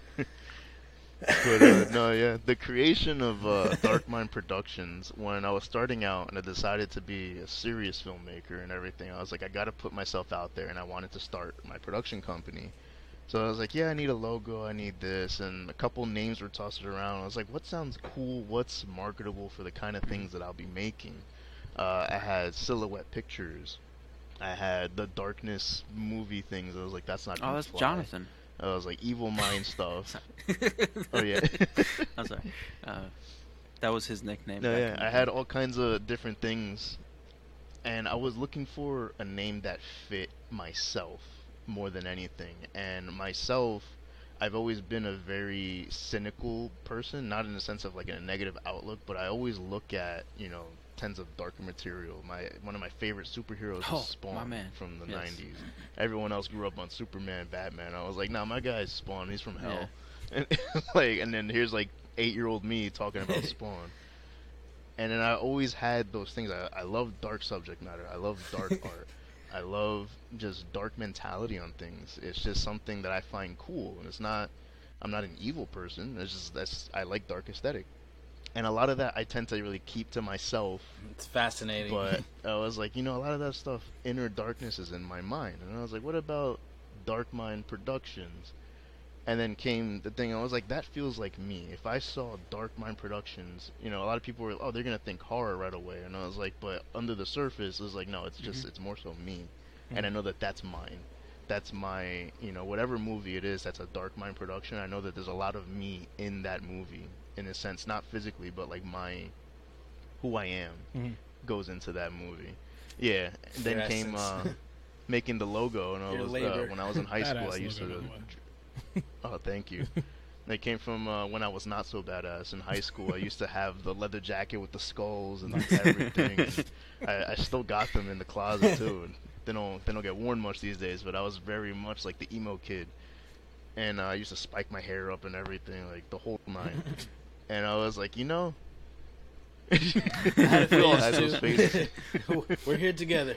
But uh, no, yeah, the creation of uh, Dark Mind Productions. When I was starting out and I decided to be a serious filmmaker and everything, I was like, I got to put myself out there, and I wanted to start my production company. So I was like, yeah, I need a logo, I need this, and a couple names were tossed around. I was like, what sounds cool? What's marketable for the kind of things that I'll be making? Uh, I had Silhouette Pictures. I had the Darkness movie things. I was like, that's not. Oh, that's fly. Jonathan. I was like, Evil Mind stuff. oh yeah. I'm sorry. Uh, that was his nickname. no, yeah. I had all kinds of different things, and I was looking for a name that fit myself more than anything. And myself, I've always been a very cynical person, not in the sense of like a negative outlook, but I always look at you know tons of darker material. My one of my favorite superheroes Oh, is Spawn from the Yes. '90s. Everyone else grew up on Superman, Batman. I was like, nah, my guy's Spawn. He's from hell. And like, and then here's like eight-year-old me talking about Spawn. And then I always had those things. I, I love dark subject matter. I love dark art. I love just dark mentality on things. It's just something that I find cool, and it's not. I'm not an evil person. It's just that's I like dark aesthetic, and a lot of that I tend to really keep to myself. It's fascinating. But I was like, you know, a lot of that stuff, inner darkness is in my mind, and I was like, what about Dark Mind Productions? And then came the thing. I was like, that feels like me. If I saw Dark Mind Productions, you know, a lot of people were, oh, they're gonna think horror right away, and I was like, but under the surface, it was like, no, it's just, mm-hmm. it's more so me, mm-hmm. and I know that that's mine. That's my, you know, whatever movie it is that's a Dark Mind production. I know that there's a lot of me in that movie, in a sense, not physically, but like my, who I am Mhm. goes into that movie. Yeah, and then Your came uh, making the logo, and I Your was uh, when I was in high school. I used to. by the. Oh, thank you. They came from uh, when I was not so badass in high school. I used to have the leather jacket with the skulls and everything. and I, I still got them in the closet too. And they don't they don't get worn much these days. But I was very much like the emo kid, and uh, I used to spike my hair up and everything, like the whole nine. And I was like, you know, I had a had those faces. we're here together.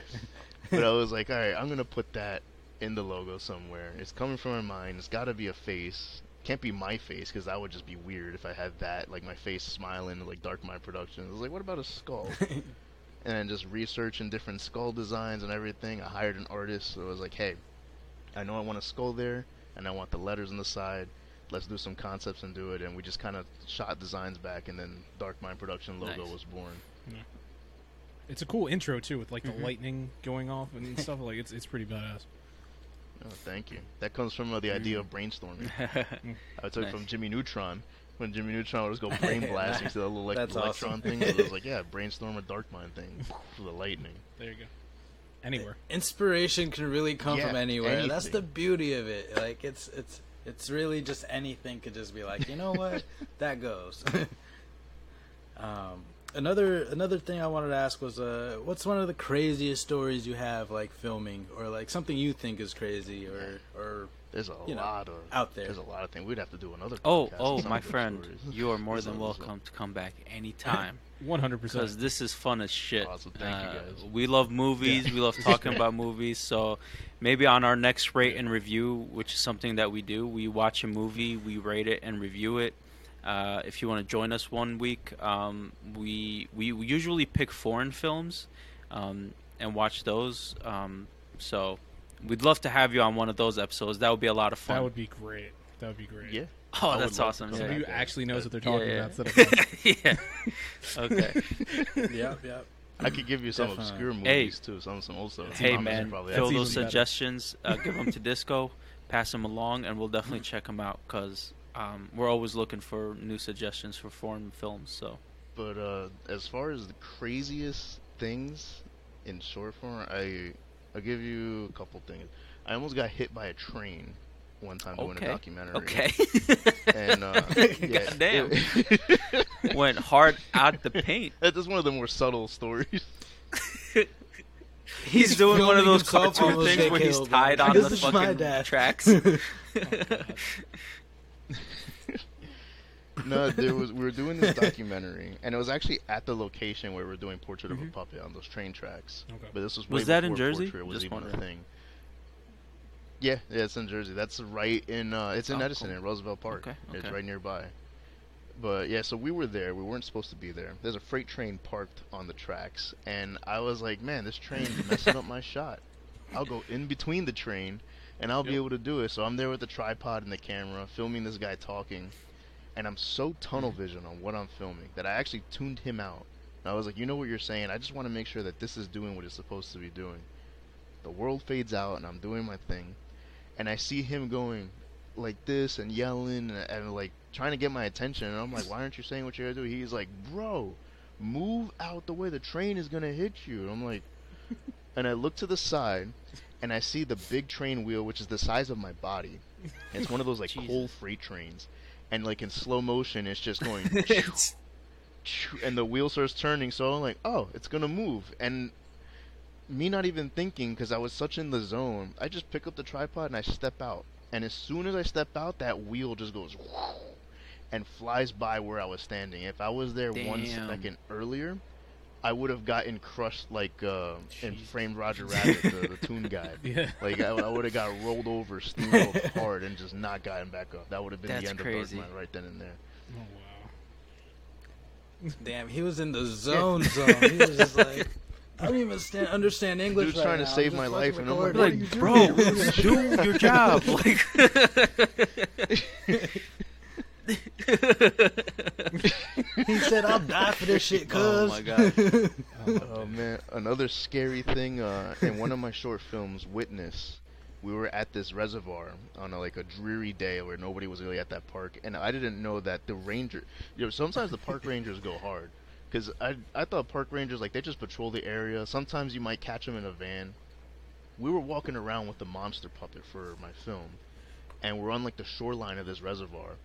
but I was like, all right, I'm gonna put that in the logo somewhere. It's coming from my mind. It's got to be a face. Can't be my face because that would just be weird if I had that, like my face smiling, like Dark Mind Productions. I was like, what about a skull? and then just researching different skull designs and everything. I hired an artist, so I was like, hey, I know I want a skull there, and I want the letters on the side. Let's do some concepts and do it. And we just kind of shot designs back, and then Dark Mind Production logo Nice. was born. It's a cool intro too, with like the Mhm. lightning going off and stuff. Like it's it's pretty badass. Oh, thank you. That comes from uh, the idea of brainstorming. I took Nice. from Jimmy Neutron, when Jimmy Neutron would just go brain blasting to that little like, electron awesome. thing. It was like, yeah, brainstorm a dark mind thing for the lightning. There you go. Anywhere. Inspiration can really come Yeah, from anywhere. That's the beauty of it. Like it's it's it's really just anything could just be like, you know what, that goes. um, another another thing I wanted to ask was, uh, what's one of the craziest stories you have like filming, or like something you think is crazy, or or There's a You know, lot of out there. There's a lot of things. We'd have to do another. Oh, oh, my friend, stories. you are more than a- there's welcome to come back anytime. One hundred percent. because this is fun as shit. Awesome. Thank you, Uh, guys. We love movies. We love talking about movies. So maybe on our next rate and review, which is something that we do, we watch a movie, we rate it and review it. Uh, if you want to join us one week, um, we, we we usually pick foreign films um, and watch those. Um, so we'd love to have you on one of those episodes. That would be a lot of fun. That would be great. That would be great. Yeah. oh, I that's awesome. to Yeah. Who actually knows what they're Yeah, talking yeah. about instead of yeah. Okay. yep yep. I could give you some Definitely. obscure Hey. movies too. Some some also. Hey man, probably fill has That's those suggestions. Uh, give them to Disco. Pass them along, and we'll definitely check them out because um, we're always looking for new suggestions for foreign films. So But uh, as far as the craziest things in short form, I I'll give you a couple things. I almost got hit by a train one time doing a documentary. okay, And uh, yeah, Goddamn. it- went hard out the paint. That's just one of the more subtle stories. He's doing one of those himself cartoon things where he's tied man. on This the fucking tracks. no, there was we were doing this documentary, and it was actually at the location where we were doing Portrait of Mhm. a Puppet on those train tracks. Okay. But this was Was that in Jersey? Portrait was Just even a thing. Yeah, yeah, it's in Jersey. That's right in uh, it's in Oh, Edison cool. in Roosevelt Park. Okay, It's right nearby. But yeah, so we were there. We weren't supposed to be there. There's a freight train parked on the tracks, and I was like, "Man, this train's messing up my shot. I'll go in between the train, and I'll be able to do it." So I'm there with the tripod and the camera, filming this guy talking, and I'm so tunnel mm-hmm. vision on what I'm filming that I actually tuned him out. And I was like, "You know what you're saying? I just want to make sure that this is doing what it's supposed to be doing." The world fades out, and I'm doing my thing, and I see him going like this and yelling and, and like trying to get my attention. And I'm like why aren't you saying what you're gonna do? He's like bro move out the way. The train is gonna hit you. And I'm like and I look to the side and I see the big train wheel which is the size of my body. And it's one of those like coal freight trains. And like in slow motion it's just going It's- and the wheel starts turning. So I'm like oh it's gonna move. And me not even thinking because I was such in the zone I just pick up the tripod and I step out and as soon as I step out that wheel just goes and flies by where I was standing if I was there one Damn. second earlier I would have gotten crushed like uh, in Jesus. Framed Roger Rabbit the, the toon guy Yeah. like I, I would have got rolled over steamrolled hard and just not gotten back up that would have been That's the end crazy. of Dark Mind right then and there Oh wow. Damn, he was in the zone zone. He was just like, I don't even stand, understand English. Dude's right trying to now. save my life, and I'm like, recording. what are you like, bro, do your job. Like, he said, "I'll die for this shit, cuz." Oh my god. Oh man, another scary thing uh, in one of my short films, Witness. We were at this reservoir on a, like a dreary day where nobody was really at that park, and I didn't know that the ranger. You know, sometimes the park rangers go hard, because I I thought park rangers like they just patrol the area. Sometimes you might catch them in a van. We were walking around with the monster puppet for my film, and we're on like the shoreline of this reservoir,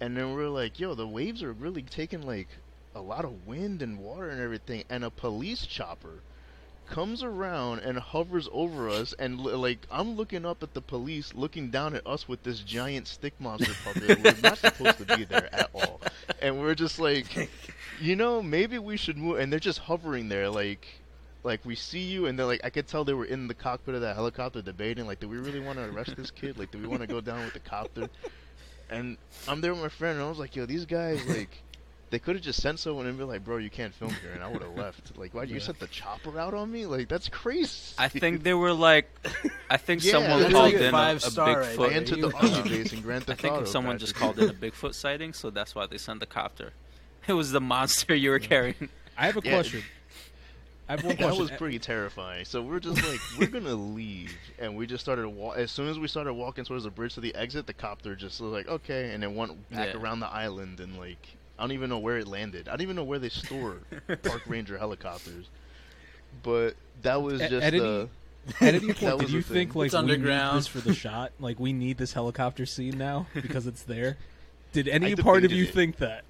and then we're like, yo, the waves are really taking like a lot of wind and water and everything, and a police chopper comes around and hovers over us, and li- like I'm looking up at the police, looking down at us with this giant stick monster puppet. we're not supposed to be there at all, and we're just like, you know, maybe we should move. And they're just hovering there, like. Like we see you, and they're like, I could tell they were in the cockpit of that helicopter debating, like, do we really want to arrest this kid? Like, do we want to go down with the copter? And I'm there with my friend, and I was like, yo, these guys, like, they could have just sent someone and be like, bro, you can't film here, and I would have left. Like, why did you Yeah. sent the chopper out on me? Like, that's crazy. I think they were like, I think Yeah, someone called like in a, a five star right Bigfoot. there. entered the army base in Grand I think Auto, someone just called in a Bigfoot sighting, so that's why they sent the copter. It was the monster you were carrying. I have a Yeah. question. I have one That question. was pretty terrifying. So we're just like, we're gonna leave, and we just started. Wa- as soon as we started walking towards the bridge to the exit, the copter just was like, okay, and then went back Yeah. around the island, and like, I don't even know where it landed. I don't even know where they store park ranger helicopters. But that was A- just at any- uh, At any point, did the you thing. think like It's we underground. need this for the shot? Like we need this helicopter scene now because it's there. Did any I part of you it. think that?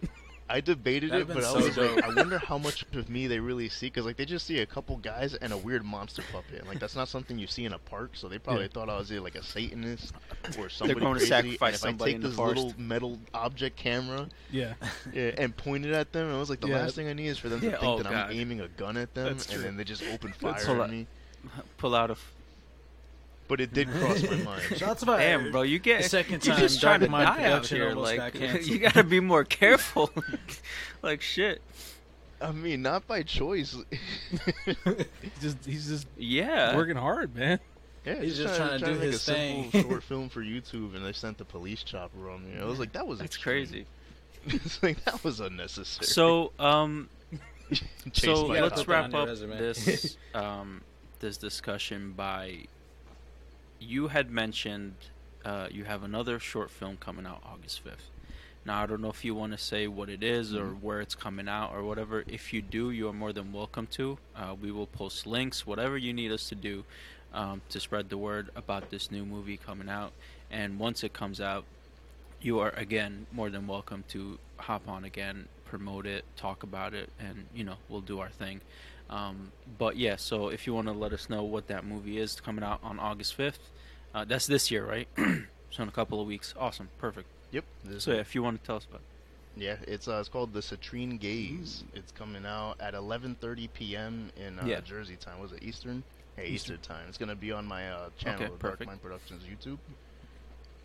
I debated That'd it, been but I so was like. I wonder how much of me they really see, because like they just see a couple guys and a weird monster puppet, and like that's not something you see in a park. So they probably Yeah. thought I was either like a Satanist or somebody going to crazy. sacrifice and if somebody I take this forest. little metal object camera Yeah. yeah, and pointed at them, and I was like, the Yeah. last thing I need is for them to Yeah, think oh, that God. I'm aiming a gun at them, and then they just open fire a at me. Pull out a. F- But it did cross my mind. Shots fired. Damn, bro, you get The second you're time just trying to Mind die out Production here. Like got you gotta be more careful. like shit. I mean, not by choice. He's just he's just Yeah. working hard, man. Yeah, He's just trying to do make his a simple thing. short film for YouTube, and they sent the police chopper on me. I was like, that was That's extreme. crazy. it's like that was unnecessary. So, um, so let's cop. cop. wrap up resume. this um, this discussion by you had mentioned uh, you have another short film coming out August fifth. Now I don't know if you want to say what it is or Mm-hmm. where it's coming out or whatever. If you do, you are more than welcome to. Uh, we will post links, whatever you need us to do, um, to spread the word about this new movie coming out. And once it comes out, you are again more than welcome to hop on again, promote it, talk about it, and you know we'll do our thing. Um, but yeah, so if you want to let us know what that movie is coming out on August fifth, uh, that's this year, right? so in a couple of weeks. Awesome, perfect. Yep. So yeah, if you want to tell us about, it. yeah, it's uh, it's called the Citrine Gaze. It's coming out at 11:30 p.m. in uh, Yeah. Jersey time. Was it Eastern? Hey, Eastern. Eastern time. It's gonna be on my uh, channel, Okay, Dark. Mind Productions YouTube.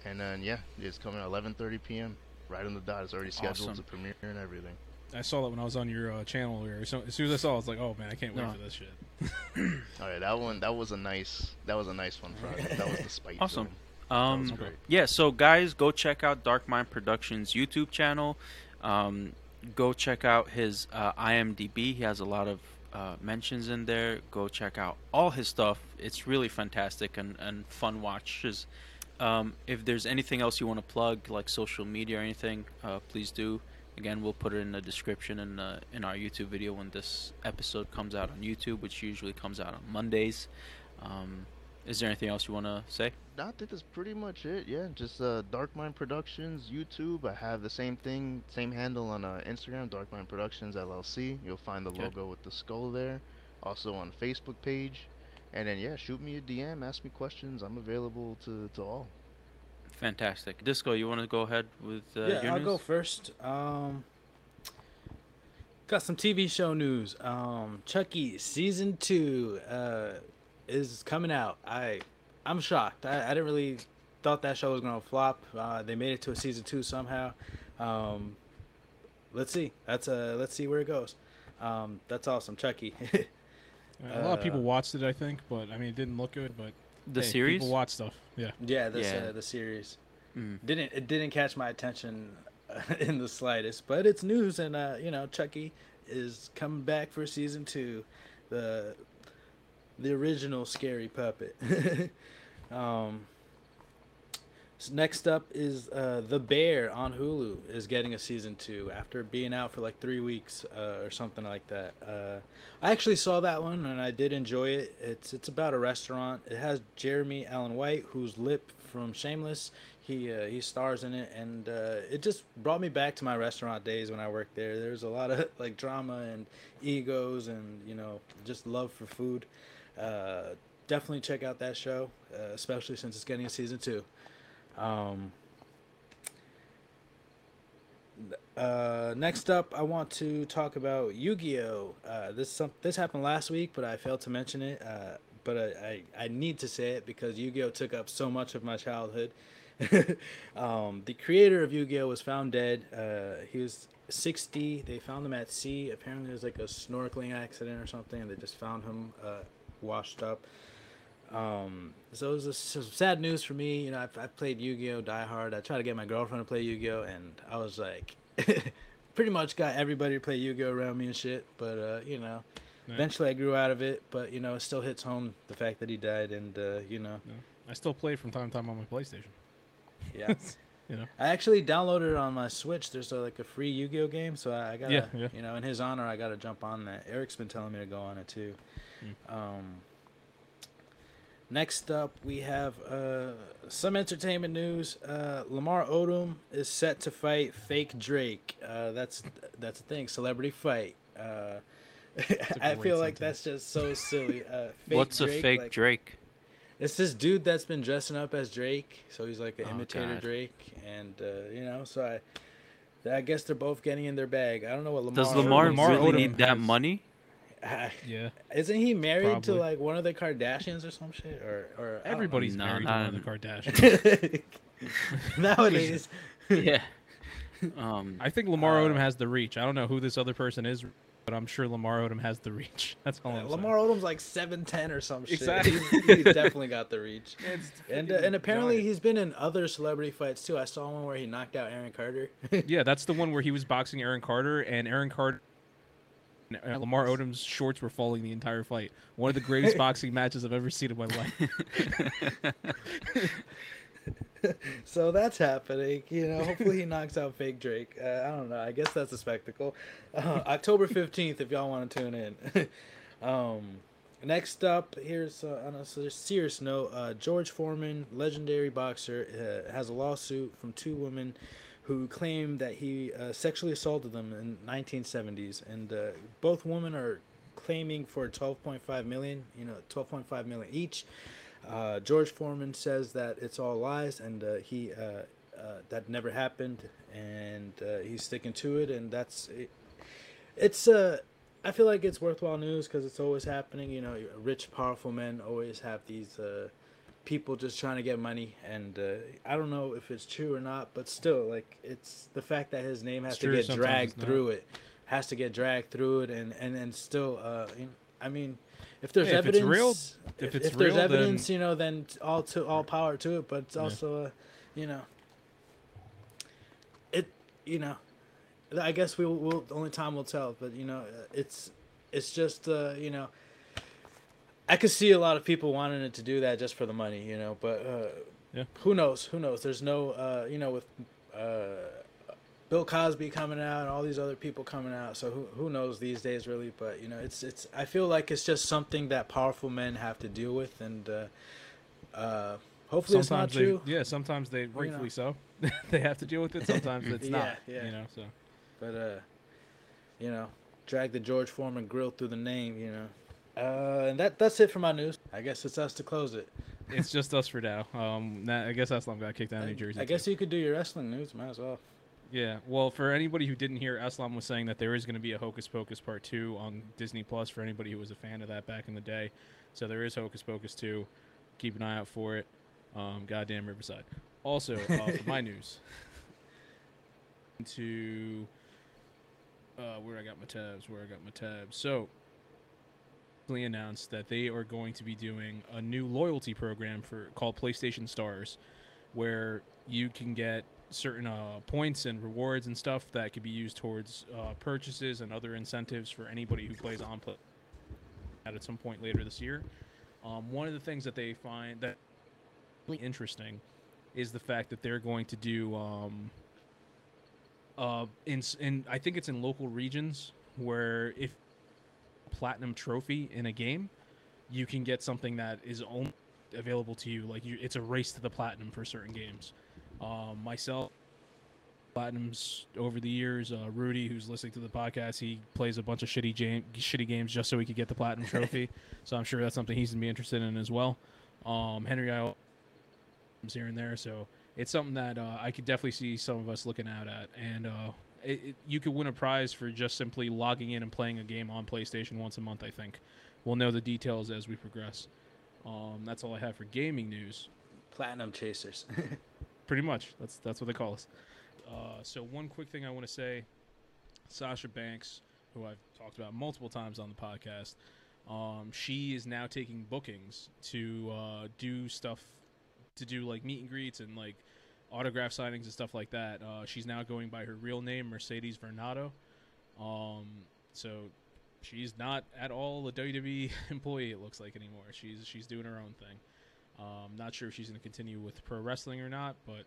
And then yeah, it's coming at 11:30 p.m. Right on the dot. It's already scheduled Awesome. to premiere and everything. I saw that when I was on your uh, channel here. So as soon as I saw, it, I was like, "Oh man, I can't wait No. for this shit." All right, that one that was a nice that was a nice one, project. That was the spite. Awesome. film. um, was great. yeah. So guys, go check out Dark Mind Productions YouTube channel. Um, go check out his uh, IMDb. He has a lot of uh, mentions in there. Go check out all his stuff. It's really fantastic and, and fun watches. Um, if there's anything else you want to plug, like social media or anything, uh, please do. Again, we'll put it in the description in uh, in our YouTube video when this episode comes out on YouTube, which usually comes out on Mondays. Um, is there anything else you want to say? I think that's pretty much it. Yeah, just uh, Dark Mind Productions YouTube. I have the same thing, same handle on uh, Instagram, Dark Mind Productions LLC. You'll find the logo with the skull there. Also on Facebook page, and then yeah, shoot me a DM, ask me questions. I'm available to to all. Fantastic. Disco, you want to go ahead with uh, yeah, your I'll news? go first. Um, got some TV show news. Um, Chucky season two uh, is coming out. I I'm shocked. I, I didn't really thought that show was gonna flop. Uh, they made it to a season two somehow. Um, let's see. That's uh let's see where it goes. Um, that's awesome, Chucky. a lot of people Uh, watched it, I think, but I mean, it didn't look good. But the hey, series. people watch stuff. Yeah. yeah, this Yeah. Uh, the series. Mm. didn't it didn't catch my attention uh, in the slightest but it's news and uh you know chucky is coming back for season two the the original scary puppet um s- next up is uh the bear on hulu is getting a season two after being out for like three weeks uh, or something like that. Uh i actually saw that one and i did enjoy it. It's it's about a restaurant. It has jeremy allen white who's lip from shameless. He uh, he stars in it and uh, it just brought me back to my restaurant days when i worked there. There's a lot of like drama and egos and you know just love for food. Uh, definitely check out that show especially since it's getting a season two um, uh, next up, I want to talk about Yu-Gi-Oh. Uh, this this happened last week, but I failed to mention it. Uh, but I, I, I need to say it because Yu-Gi-Oh took up so much of my childhood. um, the creator of Yu-Gi-Oh was found dead. Uh, he was 60. They found him at sea. Apparently, it was like a snorkeling accident or something, they just found him uh, washed up. Um, so it was just some sad news for me. You know, I've, I've played Yu-Gi-Oh! Die Hard. I tried to get my girlfriend to play Yu-Gi-Oh! and I was like, pretty much got everybody to play Yu-Gi-Oh! around me and shit. But uh, you know, Yeah. Eventually, I grew out of it, but you know, it still hits home the fact that he died, and uh, you know, I still play from time to time on my PlayStation. yeah. You know. I actually downloaded it on my Switch. There's a, like a free Yu-Gi-Oh game, so I, I gotta, Yeah, yeah. you know, in his honor, I gotta jump on that. Eric's been telling me to go on it too. Hmm. Um, next up, we have uh, some entertainment news. Uh, Lamar Odom is set to fight Fake Drake. Uh, that's that's a thing, celebrity fight. Uh, a I great feel like sentence. that's just so silly. Uh, fake What's a fake like- Drake? it's this dude that's been dressing up as Drake, so he's like an Oh, imitator God. Drake, and uh, you know, so I, I guess they're both getting in their bag. I don't know what Lamar. Does Lamar, Lamar really Odom need that money? Ah, Yeah. Isn't he married to like one of the Kardashians or some shit? Or or I don't. Everybody's No, married not- to one of the Kardashians. nowadays. yeah. Um, I think Lamar Uh, Odom has the reach. I don't know who this other person is, but I'm sure Lamar Odom has the reach. That's all I'm saying. Lamar Odom's like seven ten or some shit. Exactly. He's, he's definitely got the reach. It's And uh, and apparently giant. he's been in other celebrity fights too. I saw one where he knocked out Aaron Carter. yeah, that's the one where he was boxing Aaron Carter, and Aaron Carter. And, uh, Lamar Odom's shorts were falling the entire fight. One of the greatest boxing matches I've ever seen in my life. so that's happening. You know, hopefully he knocks out fake Drake. Uh, I don't know. I guess that's a spectacle. Uh, October fifteenth, if y'all want to tune in. um, next up, here's uh, on a serious note: uh, George Foreman, legendary boxer, uh, has a lawsuit from two women who claim that he uh, sexually assaulted them in 1970s, and uh, both women are claiming for 12.5 million. You know, 12.5 million each. Uh, George Foreman says that it's all lies and uh, he uh, uh, that never happened, and he's sticking to it. And that's it, it's. Uh, I feel like it's worthwhile news because it's always happening. You know, rich, powerful men always have these uh, people just trying to get money, and uh, I don't know if it's true or not, but still, like it's the fact that his name has It's to get dragged through it, has to get dragged through it, and and and still, uh, you know, I mean. If there's Yeah, if it's evidence, real- if, if it's if there's real, then- evidence, you know, then all to all power to it. But it's also, uh, you know, it, you know, I guess we will. We'll, only time will tell. But you know, it's it's just uh, you know, I could see a lot of people wanting it to do that just for the money, you know. But uh, Yeah. who knows? Who knows? There's no, uh, you know, with uh, Bill Cosby coming out and all these other people coming out. So who who knows these days, really? But you know, it's it's. I feel like it's just something that powerful men have to deal with, and uh, uh, hopefully it's not they, true. yeah, sometimes they you know. rightfully so. they have to deal with it. Sometimes it's not. Yeah, yeah. You know, so But uh, you know, drag the George Foreman grill through the name. You know. Uh, and that that's it for my news. I guess it's us to close it. it's just us for now. Um, that, I guess Aslam got kicked out of New Jersey. I too. guess you could do your wrestling news. Might as well. Yeah, well, for anybody who didn't hear, Aslam was saying that there is going to be a Hocus Pocus Part 2 on Disney Plus for anybody who was a fan of that back in the day. So there is Hocus Pocus 2. Keep an eye out for it. Um, goddamn Riverside. Also, uh, for my news, to uh, where I got my tabs, where I got my tabs. So, recently announced that they are going to be doing a new loyalty program for called PlayStation Stars, where you can get certain uh, points and rewards and stuff that could be used towards uh, purchases and other incentives for anybody who plays on play at some point later this year. Um, one of the things that they find that really interesting is the fact that they're going to do um, uh, in in I think it's in local regions where if platinum trophy in a game, you can get something that is only available to you. Like you, it's a race to the platinum for certain games. Um, myself, platinums over the years. Uh, Rudy, who's listening to the podcast, he plays a bunch of shitty jam- shitty games just so he could get the platinum trophy. so I'm sure that's something he's gonna be interested in as well. Um, Henry, I here and there, so it's something that uh, I could definitely see some of us looking out at, and uh, it, it, you could win a prize for just simply logging in and playing a game on PlayStation once a month. I think we'll know the details as we progress. Um, that's all I have for gaming news. Platinum chasers. Pretty much, that's that's what they call us. Uh, so one quick thing I want to say, Sasha Banks, who I've talked about multiple times on the podcast, um, she is now taking bookings to uh, do stuff, to do like meet and greets and like autograph signings and stuff like that. Uh, she's now going by her real name, Mercedes Varnado. Um, so she's not at all a WWE employee. It looks like anymore. She's she's doing her own thing. Um, not sure if she's going to continue with pro wrestling or not, but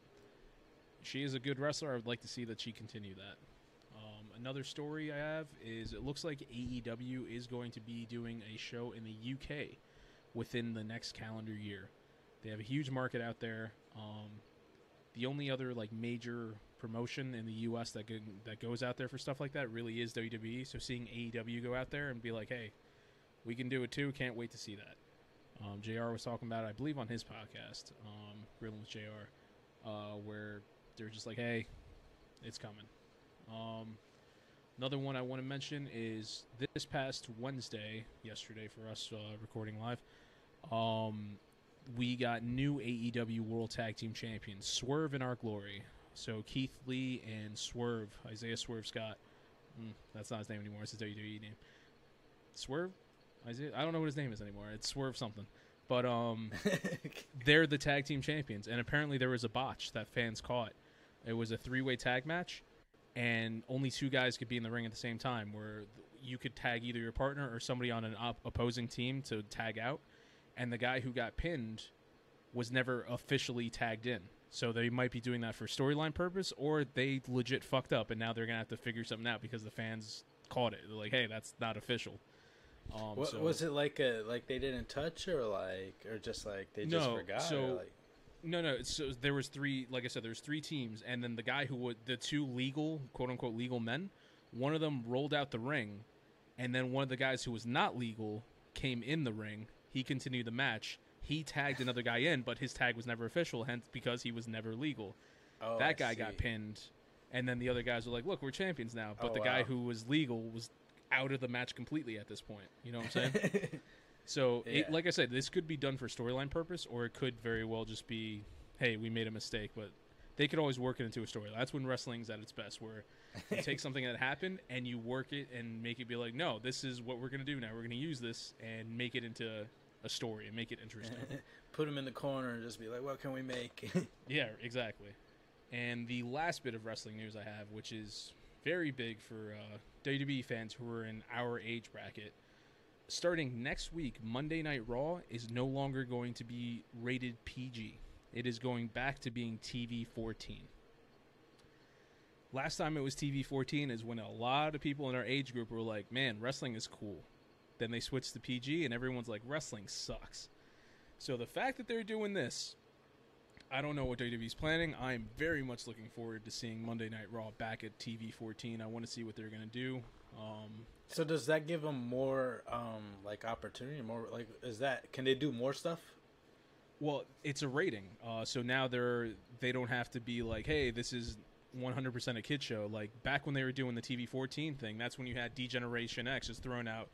she is a good wrestler. I would like to see that she continue that. Um, another story I have is it looks like AEW is going to be doing a show in the UK within the next calendar year. They have a huge market out there. Um, the only other like major promotion in the U.S. that go, that goes out there for stuff like that really is WWE. So seeing AEW go out there and be like, "Hey, we can do it too," can't wait to see that. Um, Jr. was talking about, it, I believe, on his podcast, um, Grilling with Jr., uh, where they're just like, "Hey, it's coming." Um, another one I want to mention is this past Wednesday, yesterday for us uh, recording live. Um, we got new AEW World Tag Team Champions, Swerve In Our Glory. So Keith Lee and Swerve, Isaiah Swerve Scott. Mm, that's not his name anymore. It's his WWE name. Swerve, Isaiah. I don't know what his name is anymore. It's Swerve something. But um, they're the tag team champions, and apparently there was a botch that fans caught. It was a three-way tag match, and only two guys could be in the ring at the same time. Where you could tag either your partner or somebody on an op- opposing team to tag out, and the guy who got pinned was never officially tagged in. So they might be doing that for storyline purpose, or they legit fucked up, and now they're gonna have to figure something out because the fans caught it. They're like, "Hey, that's not official." Um, What, so- was it like a like they didn't touch or like or just like they just No, forgot? so- like, No, no. So there was three. Like I said, there was three teams, and then the guy who would the two legal, quote unquote, legal men. One of them rolled out the ring, and then one of the guys who was not legal came in the ring. He continued the match. He tagged another guy in, but his tag was never official, hence because he was never legal. oh, that I guy got pinned, and then the other guys were like, "Look, we're champions now." But Oh, the guy wow. who was legal was out of the match completely at this point. You know what I'm saying? So, it, like I said, this could be done for storyline purpose, or it could very well just be, hey, we made a mistake. But they could always work it into a story. That's when wrestling's at its best, where you take something that happened and you work it and make it be like, no, this is what we're gonna do now. We're gonna use this and make it into a story and make it interesting. Put them in the corner and just be like, "What can we make?" yeah, exactly. And the last bit of wrestling news I have, which is very big for uh, WWE fans who are in our age bracket. Starting next week, Monday Night Raw is no longer going to be rated PG. It is going back to being TV 14. Last time it was TV 14 is when a lot of people in our age group were like, man, wrestling is cool. Then they switched to PG, and everyone's like, wrestling sucks. So the fact that they're doing this, I don't know what WWE's planning. I'm very much looking forward to seeing Monday Night Raw back at TV 14. I want to see what they're going to do. Um, so does that give them more um like opportunity? More like is that can they do more stuff? Well, it's a rating, uh, so now they're they don't have to be like, hey, this is 100% a kid show. Like back when they were doing the TV 14 thing, that's when you had D-Generation X just throwing out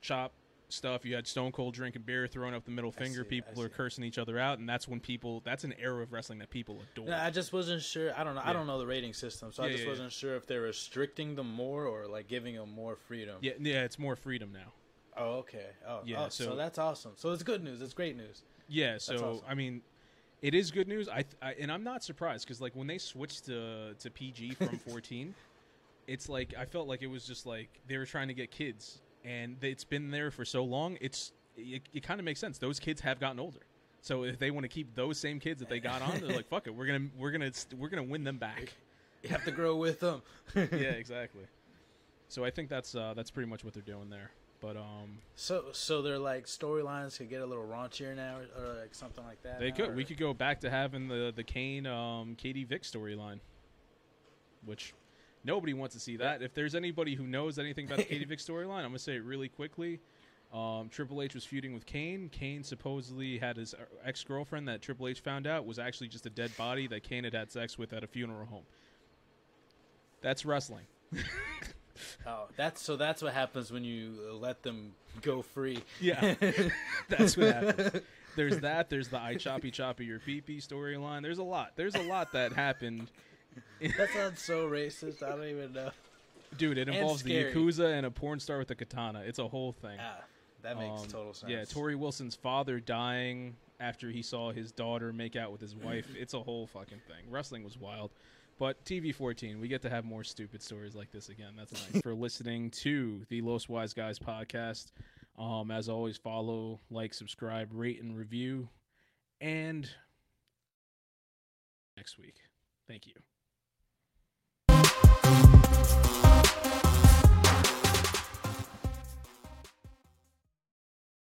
chop stuff. You had Stone Cold drinking beer, throwing up the middle finger. see, people are cursing each other out, and that's when people. That's an era of wrestling that people adore. No, I just wasn't sure. I don't know. I don't know the rating system, so I just yeah, wasn't sure if they're restricting them more or like giving them more freedom. yeah, yeah, it's more freedom now. Oh, okay. Oh, Yeah, oh, so, so- that's awesome. So it's good news. It's great news. Yeah, so awesome. I mean, it is good news. I, I and I'm not surprised because like when they switched to to PG from 14, it's like I felt like it was just like they were trying to get kids, and it's been there for so long. It's it, it kind of makes sense. Those kids have gotten older, so if they want to keep those same kids that they got on, they're like, fuck it, we're gonna we're gonna we're gonna win them back. You have to grow with them. yeah, exactly. So I think that's uh, that's pretty much what they're doing there. But um, So, so they're like storylines could get a little raunchier now, or, or like something like that. They now, could. or- We could go back to having the the Kane, um, Katie Vick storyline, which nobody wants to see that. If there's anybody who knows anything about the Katie Vick storyline, I'm gonna say it really quickly. Um, Triple H was feuding with Kane. Kane supposedly had his ex girlfriend that Triple H found out was actually just a dead body that Kane had had sex with at a funeral home. That's wrestling. Oh, that's so. That's what happens when you uh, let them go free. Yeah, that's what happens. There's that. There's the I choppy choppy your pee pee storyline. There's a lot. There's a lot that happened. That sounds so racist. I don't even know. Dude, it involves the scary. Yakuza and a porn star with a katana. It's a whole thing. Ah, that makes Um, total sense. Yeah, Torrie Wilson's father dying after he saw his daughter make out with his wife. it's a whole fucking thing. Wrestling was wild. But TV 14, we get to have more stupid stories like this again. That's nice. For listening to the Los Wise Guys podcast. Um, as always, follow, like, subscribe, rate, and review. And next week. Thank you.